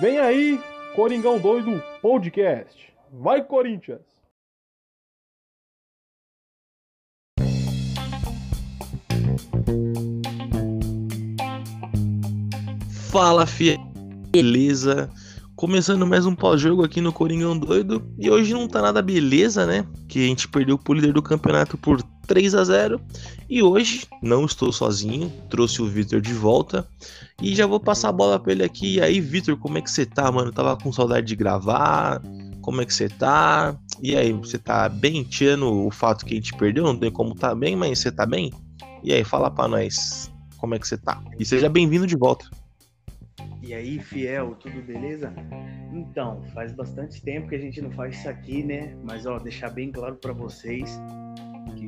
Vem aí, Coringão Doido Podcast. Vai, Corinthians! Fala, fia. Beleza? Começando mais um pós-jogo aqui no Coringão Doido. E hoje não tá nada beleza, né? Que a gente perdeu pro líder do campeonato por 3 a 0 E hoje não estou sozinho, trouxe o Vitor de volta. E já vou passar a bola pra ele aqui. E aí, Vitor, como é que você tá, mano? Tava com saudade de gravar. Como é que você tá? E aí, você tá bem? Tirando o fato que a gente perdeu, não tem como tá bem, mas você tá bem? E aí, fala pra nós como é que você tá. E seja bem-vindo de volta. E aí, fiel, tudo beleza? Então, faz bastante tempo que a gente não faz isso aqui, né? Mas ó, deixar bem claro para vocês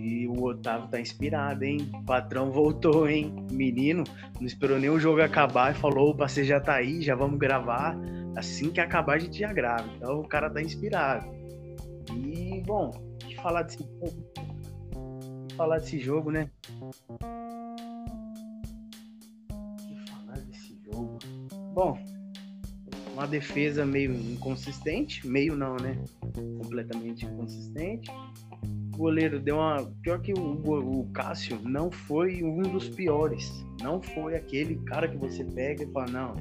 que o Otávio tá inspirado, hein? O patrão voltou, hein? Menino, não esperou nem o jogo acabar e falou: opa, você já tá aí, já vamos gravar. Assim que acabar, a gente já grava. Então o cara tá inspirado. E, bom, que falar desse jogo? falar desse jogo, né? Bom, uma defesa meio inconsistente, meio não, né? Completamente inconsistente. Goleiro deu uma. Pior que o, o Cássio não foi um dos piores. Não foi aquele cara que você pega e fala, não,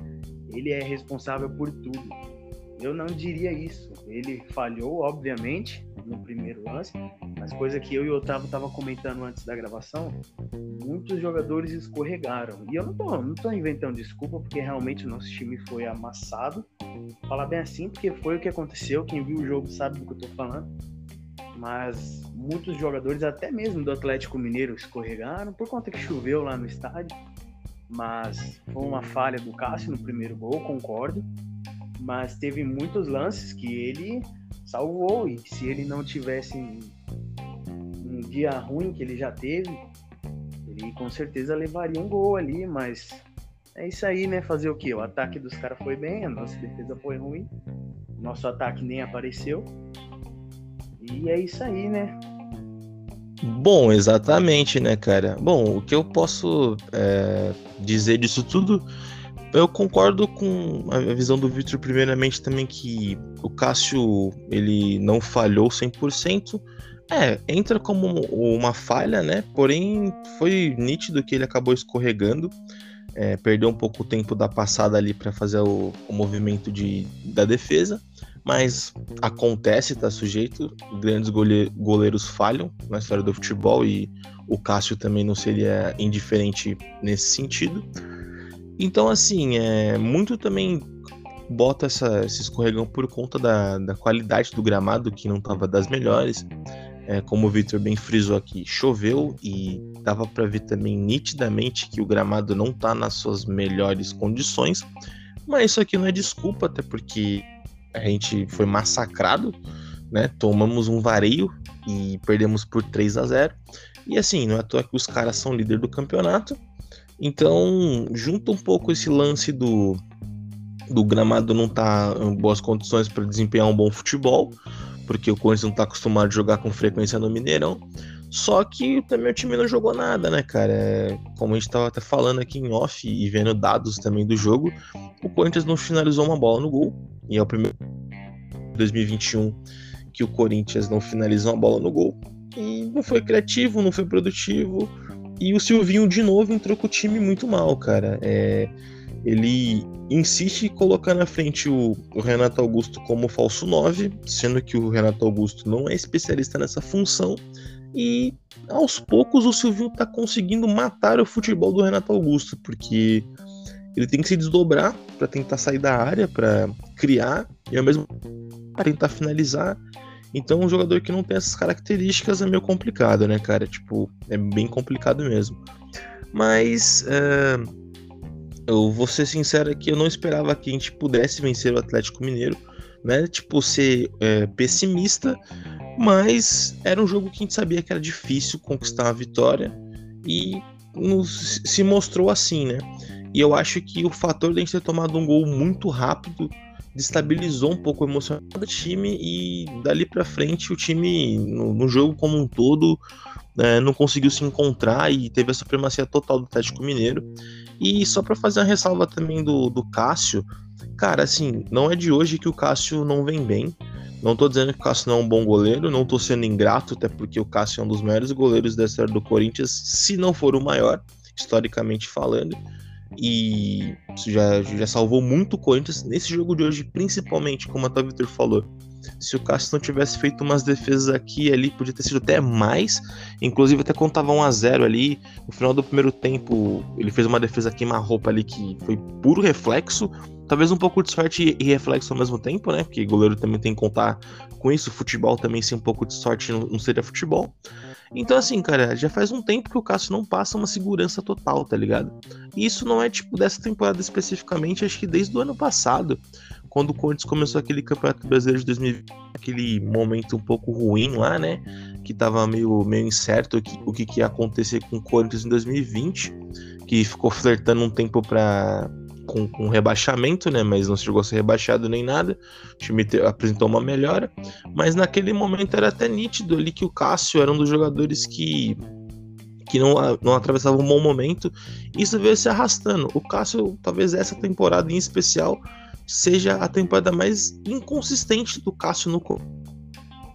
ele é responsável por tudo. Eu não diria isso. Ele falhou, obviamente, no primeiro lance, mas coisa que eu e o Otávio tava comentando antes da gravação, muitos jogadores escorregaram. E eu não tô, não tô inventando desculpa, porque realmente o nosso time foi amassado. Falar bem assim, porque foi o que aconteceu. Quem viu o jogo sabe do que eu tô falando. Mas muitos jogadores, até mesmo do Atlético Mineiro, escorregaram por conta que choveu lá no estádio. Mas foi uma falha do Cássio no primeiro gol, concordo. Mas teve muitos lances que ele salvou. E se ele não tivesse um dia ruim que ele já teve, ele com certeza levaria um gol ali, mas é isso aí, né? Fazer o quê? O ataque dos caras foi bem, a nossa defesa foi ruim, nosso ataque nem apareceu. E é isso aí, né? Bom, exatamente, né, cara? Bom, o que eu posso é, dizer disso tudo eu concordo com a visão do Victor, primeiramente, também que o Cássio ele não falhou 100%. É, entra como uma falha, né? Porém, foi nítido que ele acabou escorregando. É, perdeu um pouco o tempo da passada ali para fazer o, o, movimento de, da defesa. Mas acontece, tá sujeito. Grandes gole, goleiros falham na história do futebol e o Cássio também não seria indiferente nesse sentido. Então, assim, é muito também bota essa, esse escorregão por conta da, da qualidade do gramado, que não estava das melhores. É, como o Victor bem frisou aqui, choveu e dava para ver também nitidamente que o gramado não está nas suas melhores condições. Mas isso aqui não é desculpa, até porque a gente foi massacrado, né? Tomamos um vareio e perdemos por 3 a 0. E assim, não é à toa que os caras são líder do campeonato então, junta um pouco esse lance do, do gramado não tá em boas condições para desempenhar um bom futebol, porque o Corinthians não está acostumado a jogar com frequência no Mineirão. Só que também o time não jogou nada, né, cara? É, como a gente estava até falando aqui em off e vendo dados também do jogo, o Corinthians não finalizou uma bola no gol. E é o primeiro 2021 que o Corinthians não finalizou uma bola no gol. E não foi criativo, não foi produtivo e o Silvinho, de novo, entrou com o time muito mal, cara. É, ele insiste em colocar na frente o, o, Renato Augusto como falso 9, sendo que o Renato Augusto não é especialista nessa função. E aos poucos o Silvinho tá conseguindo matar o futebol do Renato Augusto, porque ele tem que se desdobrar para tentar sair da área, para criar e ao mesmo para tentar finalizar. Então, um jogador que não tem essas características é meio complicado, né, cara? Tipo, é bem complicado mesmo. Mas, é, eu vou ser sincero aqui, eu não esperava que a gente pudesse vencer o Atlético Mineiro, né? Tipo, ser é, pessimista, mas era um jogo que a gente sabia que era difícil conquistar a vitória e nos, se mostrou assim, né? E eu acho que o fator de a gente ter tomado um gol muito rápido destabilizou um pouco o emocional do time e dali para frente o time no, no, jogo como um todo né, não conseguiu se encontrar e teve a supremacia total do Atlético Mineiro. E só para fazer uma ressalva também do, do Cássio, Cara, assim, não é de hoje que o Cássio não vem bem. Não tô dizendo que o Cássio não é um bom goleiro, não tô sendo ingrato, até porque o Cássio é um dos maiores goleiros da história do Corinthians, se não for o maior, historicamente falando. E isso já, já salvou muito o Corinthians nesse jogo de hoje, principalmente, como até o Victor falou. Se o Cássio não tivesse feito umas defesas aqui e ali, podia ter sido até mais. Inclusive, até quando tava 1x0 ali, no final do primeiro tempo, ele fez uma defesa queima-roupa ali que foi puro reflexo. Talvez um pouco de sorte e reflexo ao mesmo tempo, né? Porque goleiro também tem que contar com isso. Futebol também, sem um pouco de sorte, não seria futebol. Então, assim, cara, já faz um tempo que o Cássio não passa uma segurança total, tá ligado? E isso não é, tipo, dessa temporada especificamente, acho que desde o ano passado quando o Corinthians começou aquele Campeonato Brasileiro de 2020, aquele momento um pouco ruim lá, né? Que tava meio, meio incerto o que, o que ia acontecer com o Corinthians em 2020, que ficou flertando um tempo para com, com rebaixamento, né? Mas não chegou a ser rebaixado nem nada. O time te, apresentou uma melhora. Mas naquele momento era até nítido ali que o Cássio era um dos jogadores que que não, não atravessava um bom momento. Isso veio se arrastando. O Cássio, talvez essa temporada em especial, seja a temporada mais inconsistente do Cássio no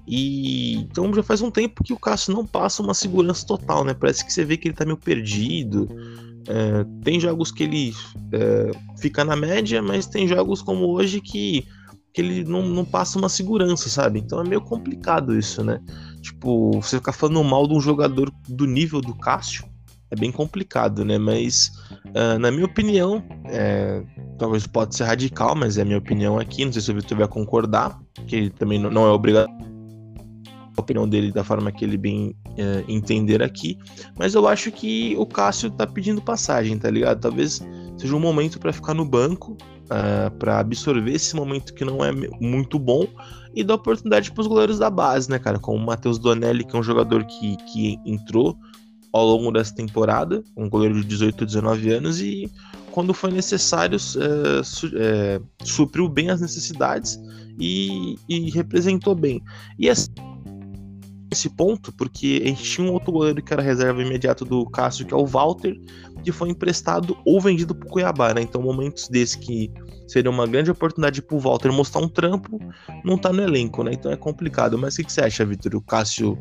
e então já faz um tempo que o Cássio não passa uma segurança total, né? Parece que você vê que ele tá meio perdido. É, tem jogos que ele é, fica na média, mas tem jogos como hoje que, que ele não, não passa uma segurança, sabe? Então é meio complicado isso, né? Tipo, você ficar falando mal de um jogador do nível do Cássio é bem complicado, né? Mas, uh, na minha opinião, é, talvez pode ser radical, mas é a minha opinião aqui. Não sei se o Vitor vai concordar, que também não é obrigado opinião dele da forma que ele bem uh, entender aqui. Mas eu acho que o Cássio tá pedindo passagem, tá ligado? Talvez seja um momento para ficar no banco, uh, para absorver esse momento que não é muito bom e dar oportunidade para os goleiros da base, né, cara? Como o Matheus Donelli, que é um jogador que, que entrou ao longo dessa temporada, um goleiro de 18, 19 anos, e quando foi necessário, é, su é, supriu bem as necessidades e, e representou bem. E assim, esse ponto, porque a gente tinha um outro goleiro que era reserva imediato do Cássio, que é o Walter, que foi emprestado ou vendido para o Cuiabá, né? Então, momentos desse que seria uma grande oportunidade para o Walter mostrar um trampo, não tá no elenco, né? Então é complicado. Mas o que, que você acha, Vitor? O Cássio,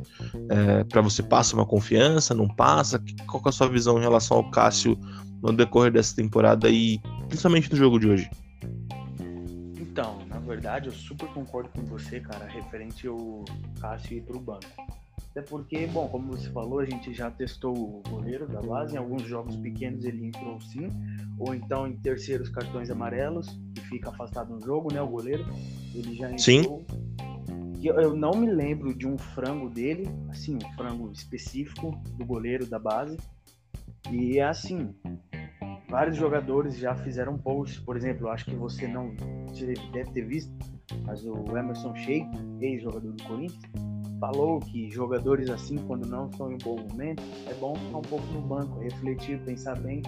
é, para você, passa uma confiança? Não passa? Qual é a sua visão em relação ao Cássio no decorrer dessa temporada e principalmente no jogo de hoje? Verdade, eu super concordo com você, cara, referente ao Cássio ir pro banco. Até porque, bom, como você falou, a gente já testou o goleiro da base. Em alguns jogos pequenos ele entrou sim, ou então em terceiros cartões amarelos, que fica afastado no jogo, né? O goleiro. Ele já entrou. Sim. Eu, eu não me lembro de um frango dele, assim, um frango específico do goleiro da base. E é assim, vários jogadores já fizeram posts, por exemplo, acho que você não deve ter visto, mas o Emerson Sheik, ex-jogador do Corinthians, falou que jogadores assim, quando não estão em bom momento, é bom ficar um pouco no banco, refletir, pensar bem,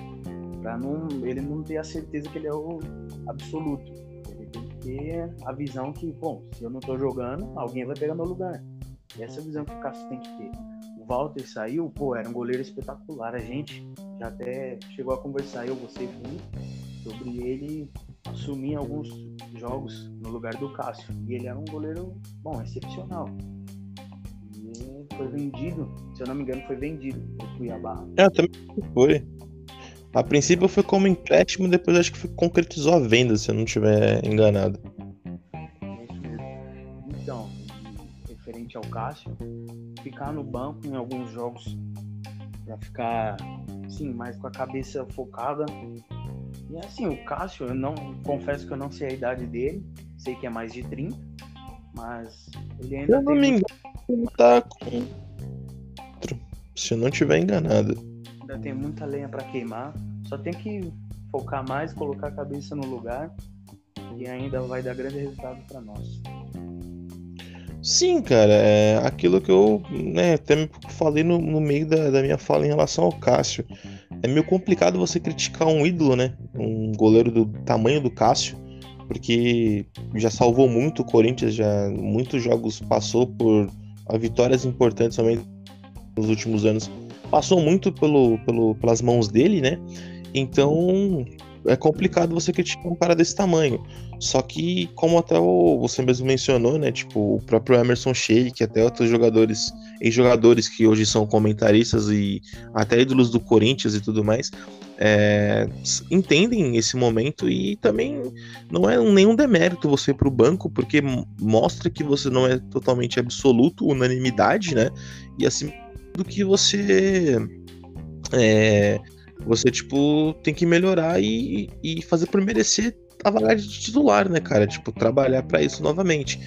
para não, ele não ter a certeza que ele é o absoluto. Ele tem que ter a visão que, bom, se eu não estou jogando, alguém vai pegar meu lugar. E essa é a visão que o Cássio tem que ter. O Walter saiu, pô, era um goleiro espetacular. A gente até chegou a conversar, eu, você e sobre ele assumir alguns jogos no lugar do Cássio. E ele era um goleiro, bom, excepcional foi vendido, se eu não me engano, foi vendido pro Cuiabá. É, também foi. A princípio foi como empréstimo, depois acho que foi, concretizou a venda, se eu não estiver enganado. Então, referente ao Cássio, ficar no banco em alguns jogos para ficar, sim, mais com a cabeça focada. E assim, o Cássio, eu não confesso que eu não sei a idade dele, sei que é mais de 30, mas ele ainda eu não me engano, ele tá com. Se eu não tiver enganado. Ainda tem muita lenha para queimar. Só tem que focar mais, colocar a cabeça no lugar. E ainda vai dar grande resultado para nós. Sim, cara, é aquilo que eu né, até falei no, no meio da, da, minha fala em relação ao Cássio. É meio complicado você criticar um ídolo, né? Um goleiro do tamanho do Cássio, porque já salvou muito o Corinthians, já muitos jogos passou por vitórias importantes somente nos últimos anos passou muito pelo, pelo, pelas mãos dele, né? Então é complicado você criticar um cara desse tamanho. Só que, como até o, você mesmo mencionou, né? Tipo, o próprio Emerson Sheik, até outros jogadores, ex-jogadores que hoje são comentaristas e até ídolos do Corinthians e tudo mais, é, entendem esse momento e também não é nenhum demérito você ir para o banco, porque mostra que você não é totalmente absoluto, unanimidade, né? E assim do que você é, você, tipo, tem que melhorar e, e fazer por merecer a vaga de titular, né, cara? Tipo, trabalhar para isso novamente.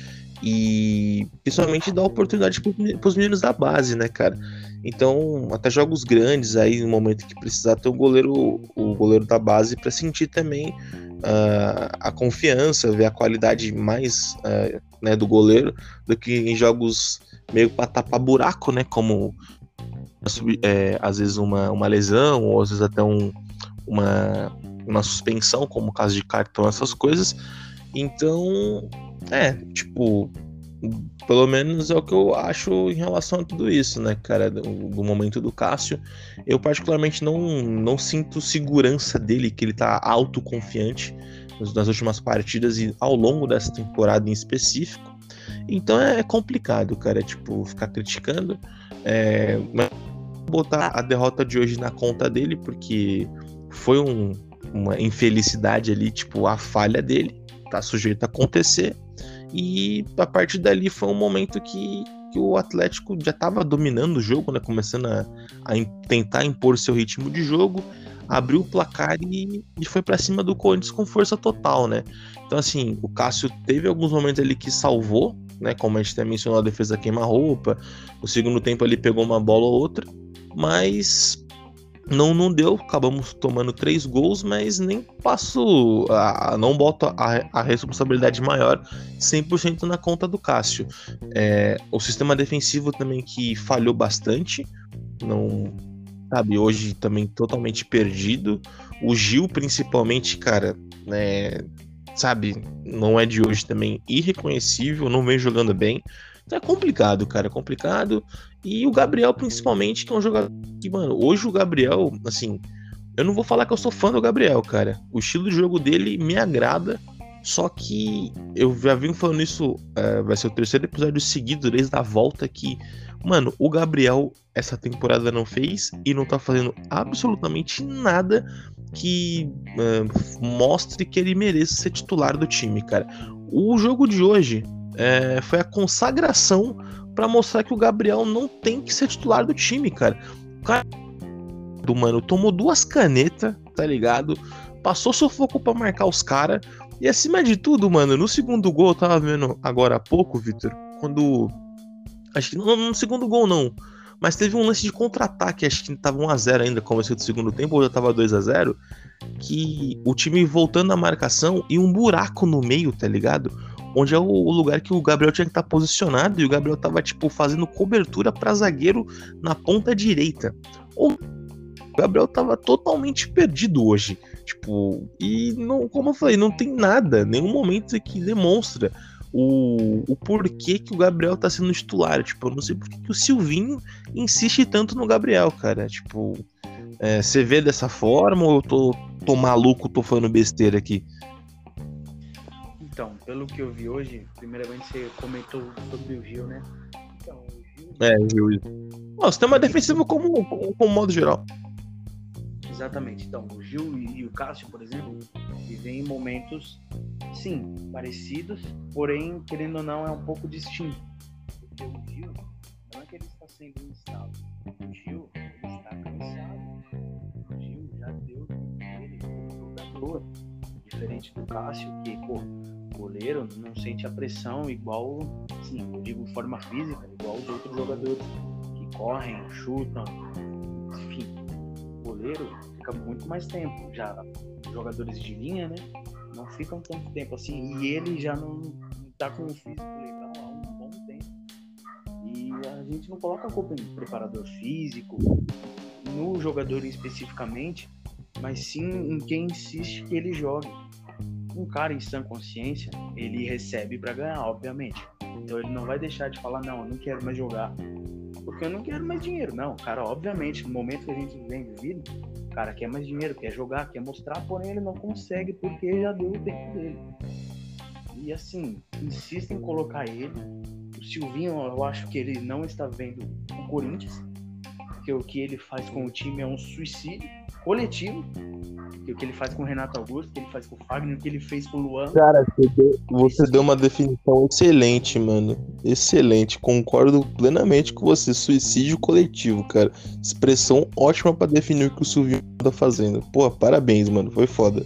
E principalmente dar oportunidade pros meninos da base, né, cara? Então, até jogos grandes aí, no momento que precisar ter o goleiro, o goleiro da base para sentir também uh, a confiança, ver a qualidade mais uh, né, do goleiro do que em jogos meio para tapar buraco, né? Como é, às vezes uma, uma lesão, ou às vezes até um, uma, uma suspensão, como o caso de cartão, essas coisas. Então, é, tipo, pelo menos é o que eu acho em relação a tudo isso, né, cara, do, do, momento do Cássio. Eu particularmente não, não sinto segurança dele, que ele tá autoconfiante nas últimas partidas e ao longo dessa temporada em específico. Então é complicado, cara, tipo, ficar criticando. É, mas botar a derrota de hoje na conta dele, porque foi um, uma infelicidade ali, tipo, a falha dele, tá sujeito a acontecer. E a partir dali foi um momento que, que o Atlético já estava dominando o jogo, né? Começando a, a tentar impor seu ritmo de jogo, abriu o placar e, e foi para cima do Corinthians com força total, né? Então, assim, o Cássio teve alguns momentos ali que salvou, né? Como a gente até mencionou, a defesa queima-roupa. O segundo tempo ele pegou uma bola ou outra mas não não deu, acabamos tomando três gols, mas nem passo, a, não boto a, a responsabilidade maior 100% na conta do Cássio. É, o sistema defensivo também que falhou bastante, não sabe, hoje também totalmente perdido. O Gil, principalmente, cara, né, sabe, não é de hoje também irreconhecível, não vem jogando bem. Então é complicado, cara, é complicado. E o Gabriel, principalmente, que é um jogador que, mano, hoje o Gabriel, assim, eu não vou falar que eu sou fã do Gabriel, cara. O estilo de jogo dele me agrada. Só que eu já vim falando isso, é, vai ser o terceiro episódio seguido desde a volta que, mano, o Gabriel essa temporada não fez e não tá fazendo absolutamente nada que é, mostre que ele merece ser titular do time, cara. O jogo de hoje é, foi a consagração para mostrar que o Gabriel não tem que ser titular do time, cara. O cara do mano tomou duas canetas, tá ligado? Passou sufoco para marcar os caras. E acima de tudo, mano, no segundo gol, eu tava vendo agora há pouco, Victor, quando. Acho que não no segundo gol, não. Mas teve um lance de contra-ataque, acho que tava 1x0 ainda, começou do segundo tempo, ou já tava 2 a 0 Que o time voltando à marcação e um buraco no meio, tá ligado? Onde é o lugar que o Gabriel tinha que estar tá posicionado e o Gabriel tava tipo fazendo cobertura para zagueiro na ponta direita. O Gabriel tava totalmente perdido hoje, tipo, e não, como eu falei, não tem nada, nenhum momento que demonstra o, o porquê que o Gabriel tá sendo titular. Tipo, eu não sei porquê que o Silvinho insiste tanto no Gabriel, cara. Tipo, é, você vê dessa forma ou eu tô, tô maluco, tô falando besteira aqui? Então, pelo que eu vi hoje, primeiramente você comentou sobre o Gil, né? Então, o Gil. É, o Gil. o sistema defensivo como, como, como modo geral. Exatamente. Então, o Gil e o Cássio, por exemplo, vivem momentos, sim, parecidos, porém, querendo ou não, é um pouco distinto. Porque o Gil, não é que ele está sendo instável. O Gil, ele está cansado. O Gil já deu ele como jogador. Diferente do Cássio, que, pô, goleiro não sente a pressão igual, assim, eu digo forma física, igual os outros jogadores que correm, chutam, enfim. O goleiro fica muito mais tempo. Já jogadores de linha, né? Não ficam tanto tempo assim. E ele já não, não tá com o físico legal há um bom tempo. E a gente não coloca a culpa em preparador físico, no jogador especificamente, mas sim em quem insiste que ele jogue um cara em sã consciência, ele recebe para ganhar, obviamente. Então ele não vai deixar de falar, não, eu não quero mais jogar, porque eu não quero mais dinheiro. Não, cara, obviamente, no momento que a gente vem vivido, cara quer mais dinheiro, quer jogar, quer mostrar, porém ele não consegue porque já deu o tempo dele. E assim, insistem em colocar ele. O Silvinho, eu acho que ele não está vendo o Corinthians, porque o que ele faz com o time é um suicídio coletivo. Que o que ele faz com o Renato Augusto, o que ele faz com o Fagner, o que ele fez com o Luan. Cara, você deu, você deu uma definição excelente, mano. Excelente. Concordo plenamente com você. Suicídio coletivo, cara. Expressão ótima para definir o que o Silvinho tá fazendo. Pô, parabéns, mano. Foi foda.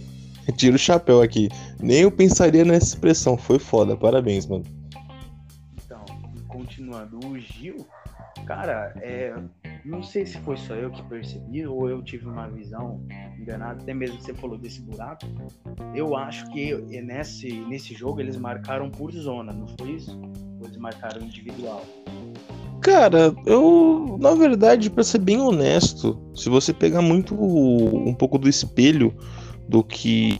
Tira o chapéu aqui. Nem eu pensaria nessa expressão. Foi foda. Parabéns, mano. Então, continuando, o Gil, cara, é, não sei se foi só eu que percebi ou eu tive uma visão enganada, até mesmo você falou desse buraco. Eu acho que nesse, nesse jogo eles marcaram por zona, não foi isso? Ou eles marcaram individual? Cara, eu, na verdade, pra ser bem honesto, se você pegar muito um pouco do espelho do que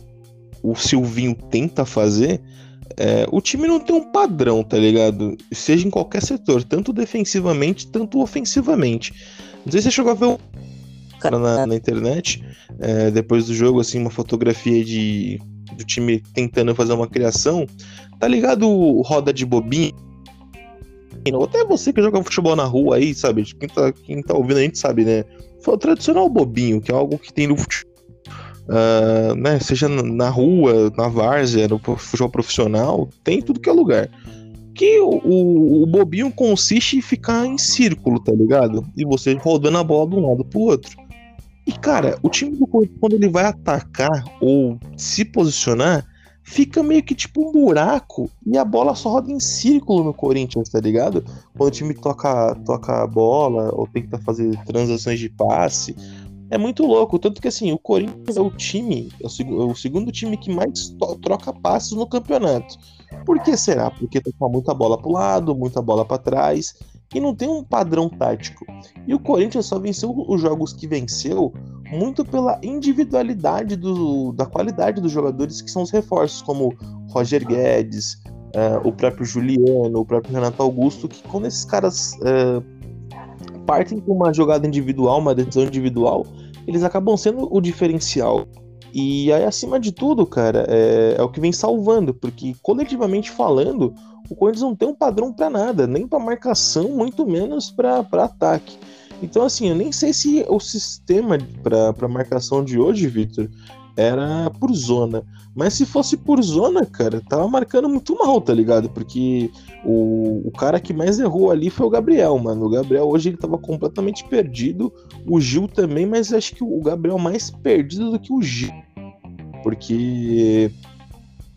o Silvinho tenta fazer, é, o time não tem um padrão, tá ligado? Seja em qualquer setor, tanto defensivamente, tanto ofensivamente. Não sei se você chegou a ver um cara na, na internet, é, depois do jogo, assim, uma fotografia de, do time tentando fazer uma criação. Tá ligado roda de bobinho? Até você que joga futebol na rua aí, sabe? Quem tá, quem tá ouvindo a gente sabe, né? Foi o tradicional bobinho, que é algo que tem no futebol uh, né, seja na rua, na várzea, no futebol profissional, tem tudo que é lugar. Que o, o, o, bobinho consiste em ficar em círculo, tá ligado? E você rodando a bola de um lado pro outro. E cara, o time do Corinthians, quando ele vai atacar ou se posicionar, fica meio que tipo um buraco e a bola só roda em círculo no Corinthians, tá ligado? Quando o time toca, toca a bola ou tenta fazer transações de passe é muito louco. Tanto que assim, o Corinthians é o time, é o, é o segundo time que mais troca passos no campeonato. Por que será? Porque toca muita bola pro lado, muita bola para trás e não tem um padrão tático. E o Corinthians só venceu os jogos que venceu muito pela individualidade do, da qualidade dos jogadores que são os reforços, como Roger Guedes, uh, o próprio Juliano, o próprio Renato Augusto, que quando esses caras uh, partem com uma jogada individual, uma decisão individual, eles acabam sendo o diferencial. E aí, acima de tudo, cara, é, é o que vem salvando, porque coletivamente falando, o Corinthians não tem um padrão para nada, nem para marcação, muito menos para ataque. Então, assim, eu nem sei se o sistema para marcação de hoje, Victor, era por zona. Mas se fosse por zona, cara, tava marcando muito mal, tá ligado? Porque o, o cara que mais errou ali foi o Gabriel, mano. O Gabriel hoje ele tava completamente perdido. O Gil também, mas acho que o Gabriel mais perdido do que o Gil. Porque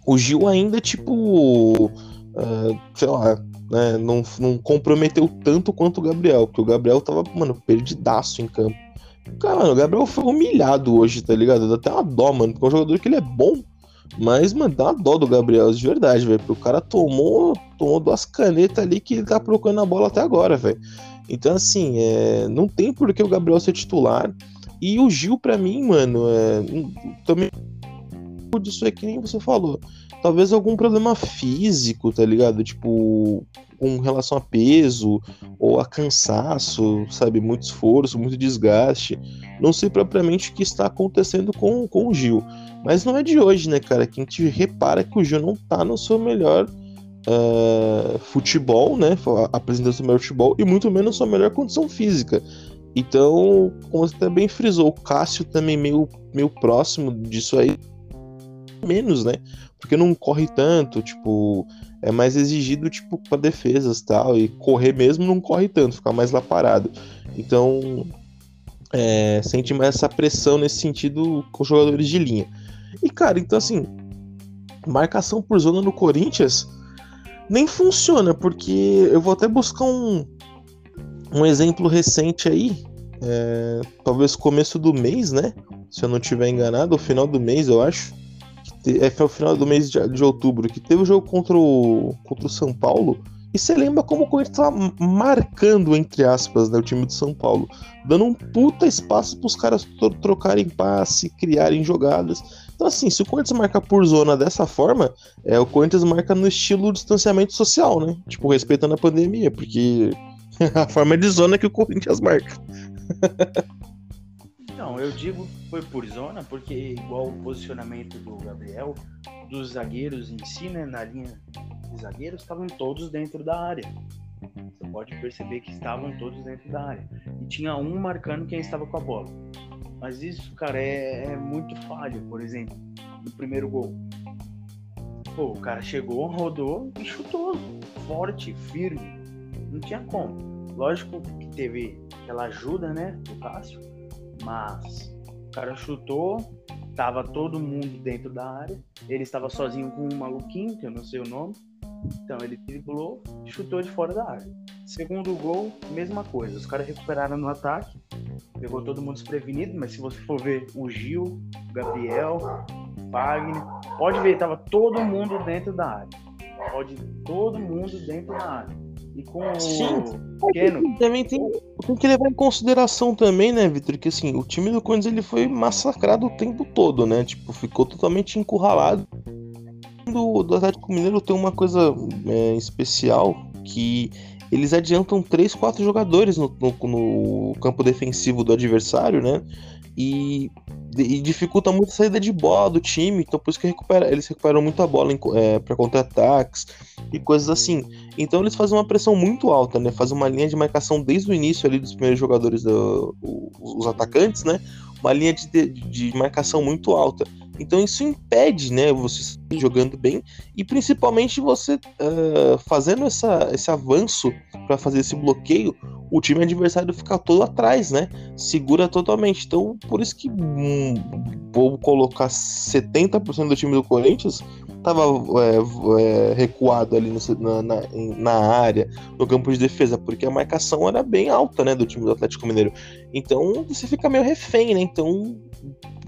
o Gil ainda, tipo, uh, sei lá, né, não, não comprometeu tanto quanto o Gabriel. Porque o Gabriel tava, mano, perdidaço em campo. Cara, mano, o Gabriel foi humilhado hoje, tá ligado? Dá até uma dó, mano, porque é um jogador que ele é bom. Mas, mano, dá uma dó do Gabriel, de verdade, velho. Porque o cara tomou, tomou duas canetas ali que ele tá procurando a bola até agora, velho. Então, assim, é, não tem por que o Gabriel ser titular. E o Gil, pra mim, mano, é, também disso é que nem você falou. Talvez algum problema físico, tá ligado? Tipo, com relação a peso ou a cansaço, sabe? Muito esforço, muito desgaste. Não sei propriamente o que está acontecendo com, com o Gil. Mas não é de hoje, né, cara? Que a gente repara que o Gil não tá no seu melhor uh, futebol, né? Apresentando seu melhor futebol e muito menos sua melhor condição física. Então, como você também frisou, o Cássio também meio, meio próximo disso aí. Menos, né? Porque não corre tanto, tipo, é mais exigido, tipo, para defesas tal. E correr mesmo não corre tanto, ficar mais lá parado. Então, é, sente mais essa pressão nesse sentido com os jogadores de linha. E, cara, então assim, marcação por zona no Corinthians nem funciona, porque eu vou até buscar um, um exemplo recente aí, é, talvez começo do mês, né? Se eu não estiver enganado, o final do mês, eu acho é, foi o final do mês de, de, outubro, que teve o jogo contra o, contra o São Paulo. E você lembra como o Corinthians estava marcando, entre aspas, né, o time de São Paulo, dando um puta espaço para os caras trocarem passe, criarem jogadas. Então, assim, se o Corinthians marca por zona dessa forma, é, o Corinthians marca no estilo distanciamento social, né? Tipo, respeitando a pandemia, porque a forma de zona que o Corinthians marca. Então, eu digo foi por zona, porque igual o posicionamento do Gabriel, dos zagueiros em si, né, na linha de zagueiros, estavam todos dentro da área. Você pode perceber que estavam todos dentro da área. E tinha um marcando quem estava com a bola. Mas isso, cara, é, é muito falho. Por exemplo, no primeiro gol. Pô, o cara chegou, rodou e chutou. Forte, firme. Não tinha como. Lógico que teve aquela ajuda, né, do Cássio. Mas o cara chutou, tava todo mundo dentro da área. Ele estava sozinho com um maluquinho, que eu não sei o nome. Então ele driblou e chutou de fora da área. Segundo gol, mesma coisa. Os caras recuperaram no ataque. Pegou todo mundo desprevenido, mas se você for ver o Gil, o Gabriel, o Wagner, pode ver, tava todo mundo dentro da área. Pode todo mundo dentro da área. E com Sim. o Keno, Também tem, tem que levar em consideração também, né, Vitor, que assim, o time do Corinthians ele foi massacrado o tempo todo, né? Tipo, ficou totalmente encurralado. Do, do Atlético Mineiro tem uma coisa é, especial que eles adiantam três, quatro jogadores no, no- no campo defensivo do adversário, né? E, e dificulta muito a saída de bola do time. Então, por isso que recupera, eles recuperam muita bola em, para contra-ataques e coisas assim. Então, eles fazem uma pressão muito alta, né? Fazem uma linha de marcação desde o início ali dos primeiros jogadores, do, o- os atacantes, né? Uma linha de, de, de marcação muito alta. Então, isso impede, né? Você jogando bem e principalmente você ah, fazendo essa, esse avanço para fazer esse bloqueio, o time adversário fica todo atrás, né? Segura totalmente. Então, por isso que hum, vou colocar 70% do time do Corinthians tava é, é, recuado ali no- na, na, na área, no campo de defesa, porque a marcação era bem alta, né, do time do Atlético Mineiro. Então, você fica meio refém, né? Então,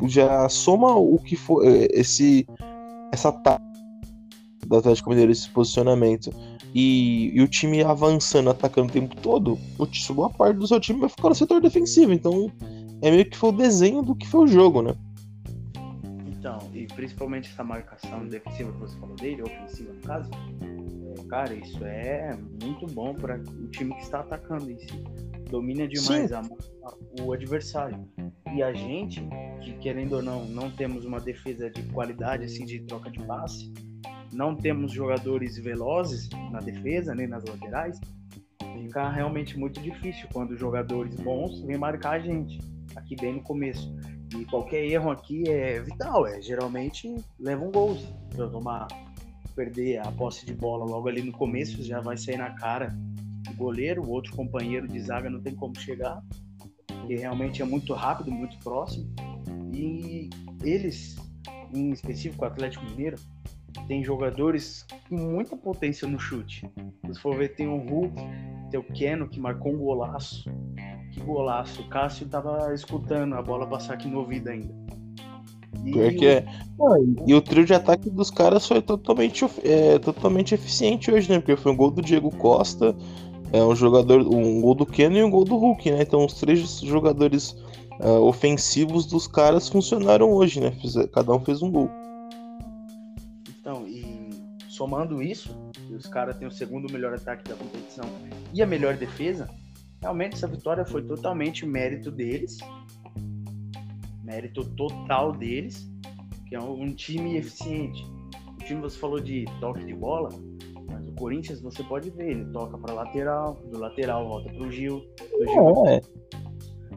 já soma o que for é, esse essa tática do Atlético Mineiro, esse posicionamento, e, e o time avançando, atacando o tempo todo, o boa parte do seu time vai ficar no setor defensivo. Então, é meio que foi o desenho do que foi o jogo, né? E principalmente essa marcação defensiva que você falou dele, ofensiva no caso, é, cara, isso é muito bom para o time que está atacando em si. Domina demais a- a- o adversário. E a gente, que querendo ou não, não temos uma defesa de qualidade assim de troca de passe, não temos jogadores velozes na defesa, nem nas laterais, fica realmente muito difícil quando jogadores bons vêm marcar a gente, aqui bem no começo. E qualquer erro aqui é vital, é geralmente leva um gol. Se eu tomar, perder a posse de bola logo ali no começo, já vai sair na cara do goleiro, o outro companheiro de zaga não tem como chegar, porque realmente é muito rápido, muito próximo. E eles, em específico o Atlético Mineiro, tem jogadores com muita potência no chute. Se for ver, tem o Hulk, tem o Keno, que marcou um golaço. Que golaço. O Cássio tava escutando a bola passar aqui no ouvido ainda. E Pior que é. E o trio de ataque dos caras foi totalmente, é, totalmente eficiente hoje, né? Porque foi um gol do Diego Costa, é um jogador, um gol do Keno e um gol do Hulk, né? Então os três jogadores ah, ofensivos dos caras funcionaram hoje, né? Cada um fez um gol. Então, e somando isso, os caras têm o segundo melhor ataque da competição e a melhor defesa, realmente essa vitória foi totalmente mérito deles. Mérito total deles, que é um time eficiente. O time você falou de toque de bola, mas o Corinthians você pode ver, ele toca para lateral, do lateral volta pro Gil, do Gil É.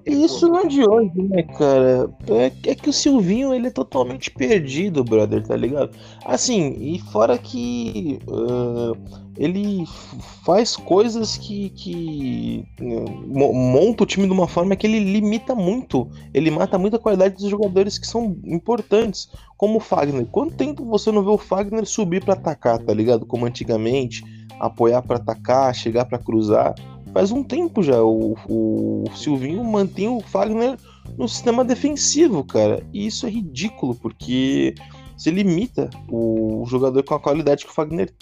E isso não é de hoje, né, cara? É, é que o Silvinho, ele é totalmente perdido, brother, tá ligado? Assim, e fora que ah, ele faz coisas que, que mo- monta o time de uma forma que ele limita muito, ele mata muito a qualidade dos jogadores que são importantes, como o Fagner. Quanto tempo você não vê o Fagner subir pra atacar, tá ligado? Como antigamente, apoiar pra atacar, chegar pra cruzar. Faz um tempo já. O, o Silvinho mantém o Fagner no sistema defensivo, cara. E isso é ridículo, porque você limita o jogador com a qualidade que o Fagner.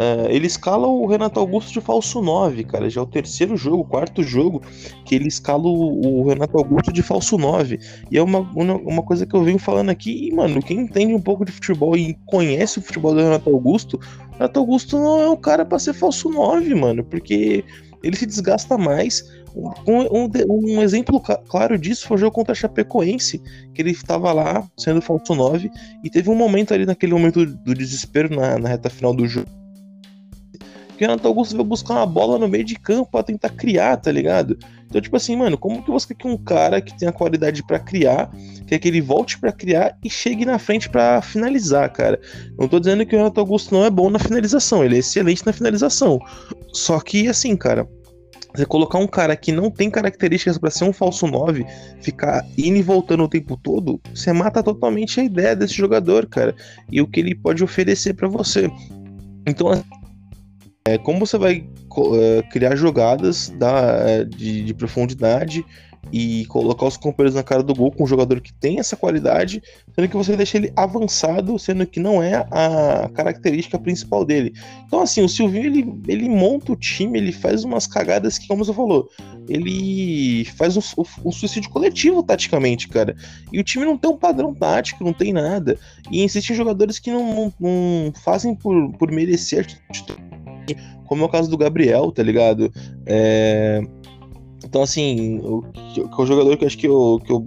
É, ele escala o Renato Augusto de falso 9, cara. Já é o terceiro jogo, quarto jogo que ele escala o, o Renato Augusto de falso 9. E é uma, uma, uma coisa que eu venho falando aqui. E, mano, quem entende um pouco de futebol e conhece o futebol do Renato Augusto, Renato Augusto não é um cara pra ser falso 9, mano. Porque ele se desgasta mais, Um, um, um, exemplo claro disso foi o jogo contra a Chapecoense, que ele estava lá sendo falso 9, e teve um momento ali, naquele momento do desespero na, na reta final do jogo, que o Renato Augusto vai buscar uma bola no meio de campo pra tentar criar, tá ligado? Então, tipo assim, mano, como que você quer que um cara que tem a qualidade para criar, quer que ele volte para criar e chegue na frente para finalizar, cara? Não tô dizendo que o Renato Augusto não é bom na finalização, ele é excelente na finalização. Só que, assim, cara, você colocar um cara que não tem características para ser um falso 9, ficar indo e voltando o tempo todo, você mata totalmente a ideia desse jogador, cara, e o que ele pode oferecer para você. Então, é, como você vai é, criar jogadas da, é, de, de, profundidade e colocar os companheiros na cara do gol com um jogador que tem essa qualidade, sendo que você deixa ele avançado, sendo que não é a característica principal dele. Então, assim, o Silvinho ele, ele monta o time, ele faz umas cagadas que, como você falou, ele faz um, um, suicídio coletivo taticamente, cara. E o time não tem um padrão tático, não tem nada. E insiste em jogadores que não, não, não fazem por, por merecer como é o caso do Gabriel, tá ligado? É... Então, assim, o, o, o jogador que eu acho que eu, que eu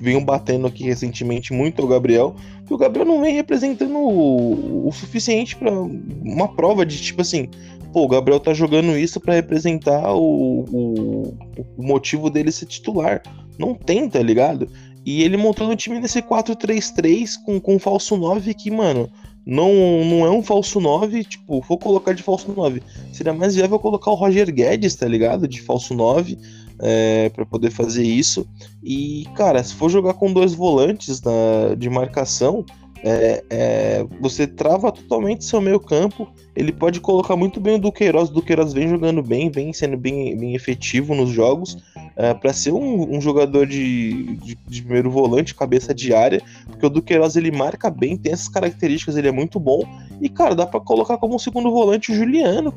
venho batendo aqui recentemente muito é o Gabriel, que o Gabriel não vem representando o, o suficiente para uma prova de tipo assim, pô, o Gabriel tá jogando isso para representar o, o, o, motivo dele ser titular. Não tem, tá ligado? E ele montando o time nesse 4-3-3 com, com falso 9 que, mano, não, não é um falso 9, tipo, vou colocar de falso 9. Seria mais viável colocar o Roger Guedes, tá ligado? De falso 9, é, para poder fazer isso. E, cara, se for jogar com dois volantes na, de marcação, é, é, você trava totalmente seu meio campo. Ele pode colocar muito bem o Duqueiroz. O Duqueiroz vem jogando bem, vem sendo bem, bem efetivo nos jogos. É, para ser um, um jogador de, de, de, primeiro volante, cabeça de área, porque o Duqueiroz ele marca bem, tem essas características, ele é muito bom. E, cara, dá para colocar como segundo volante o Juliano,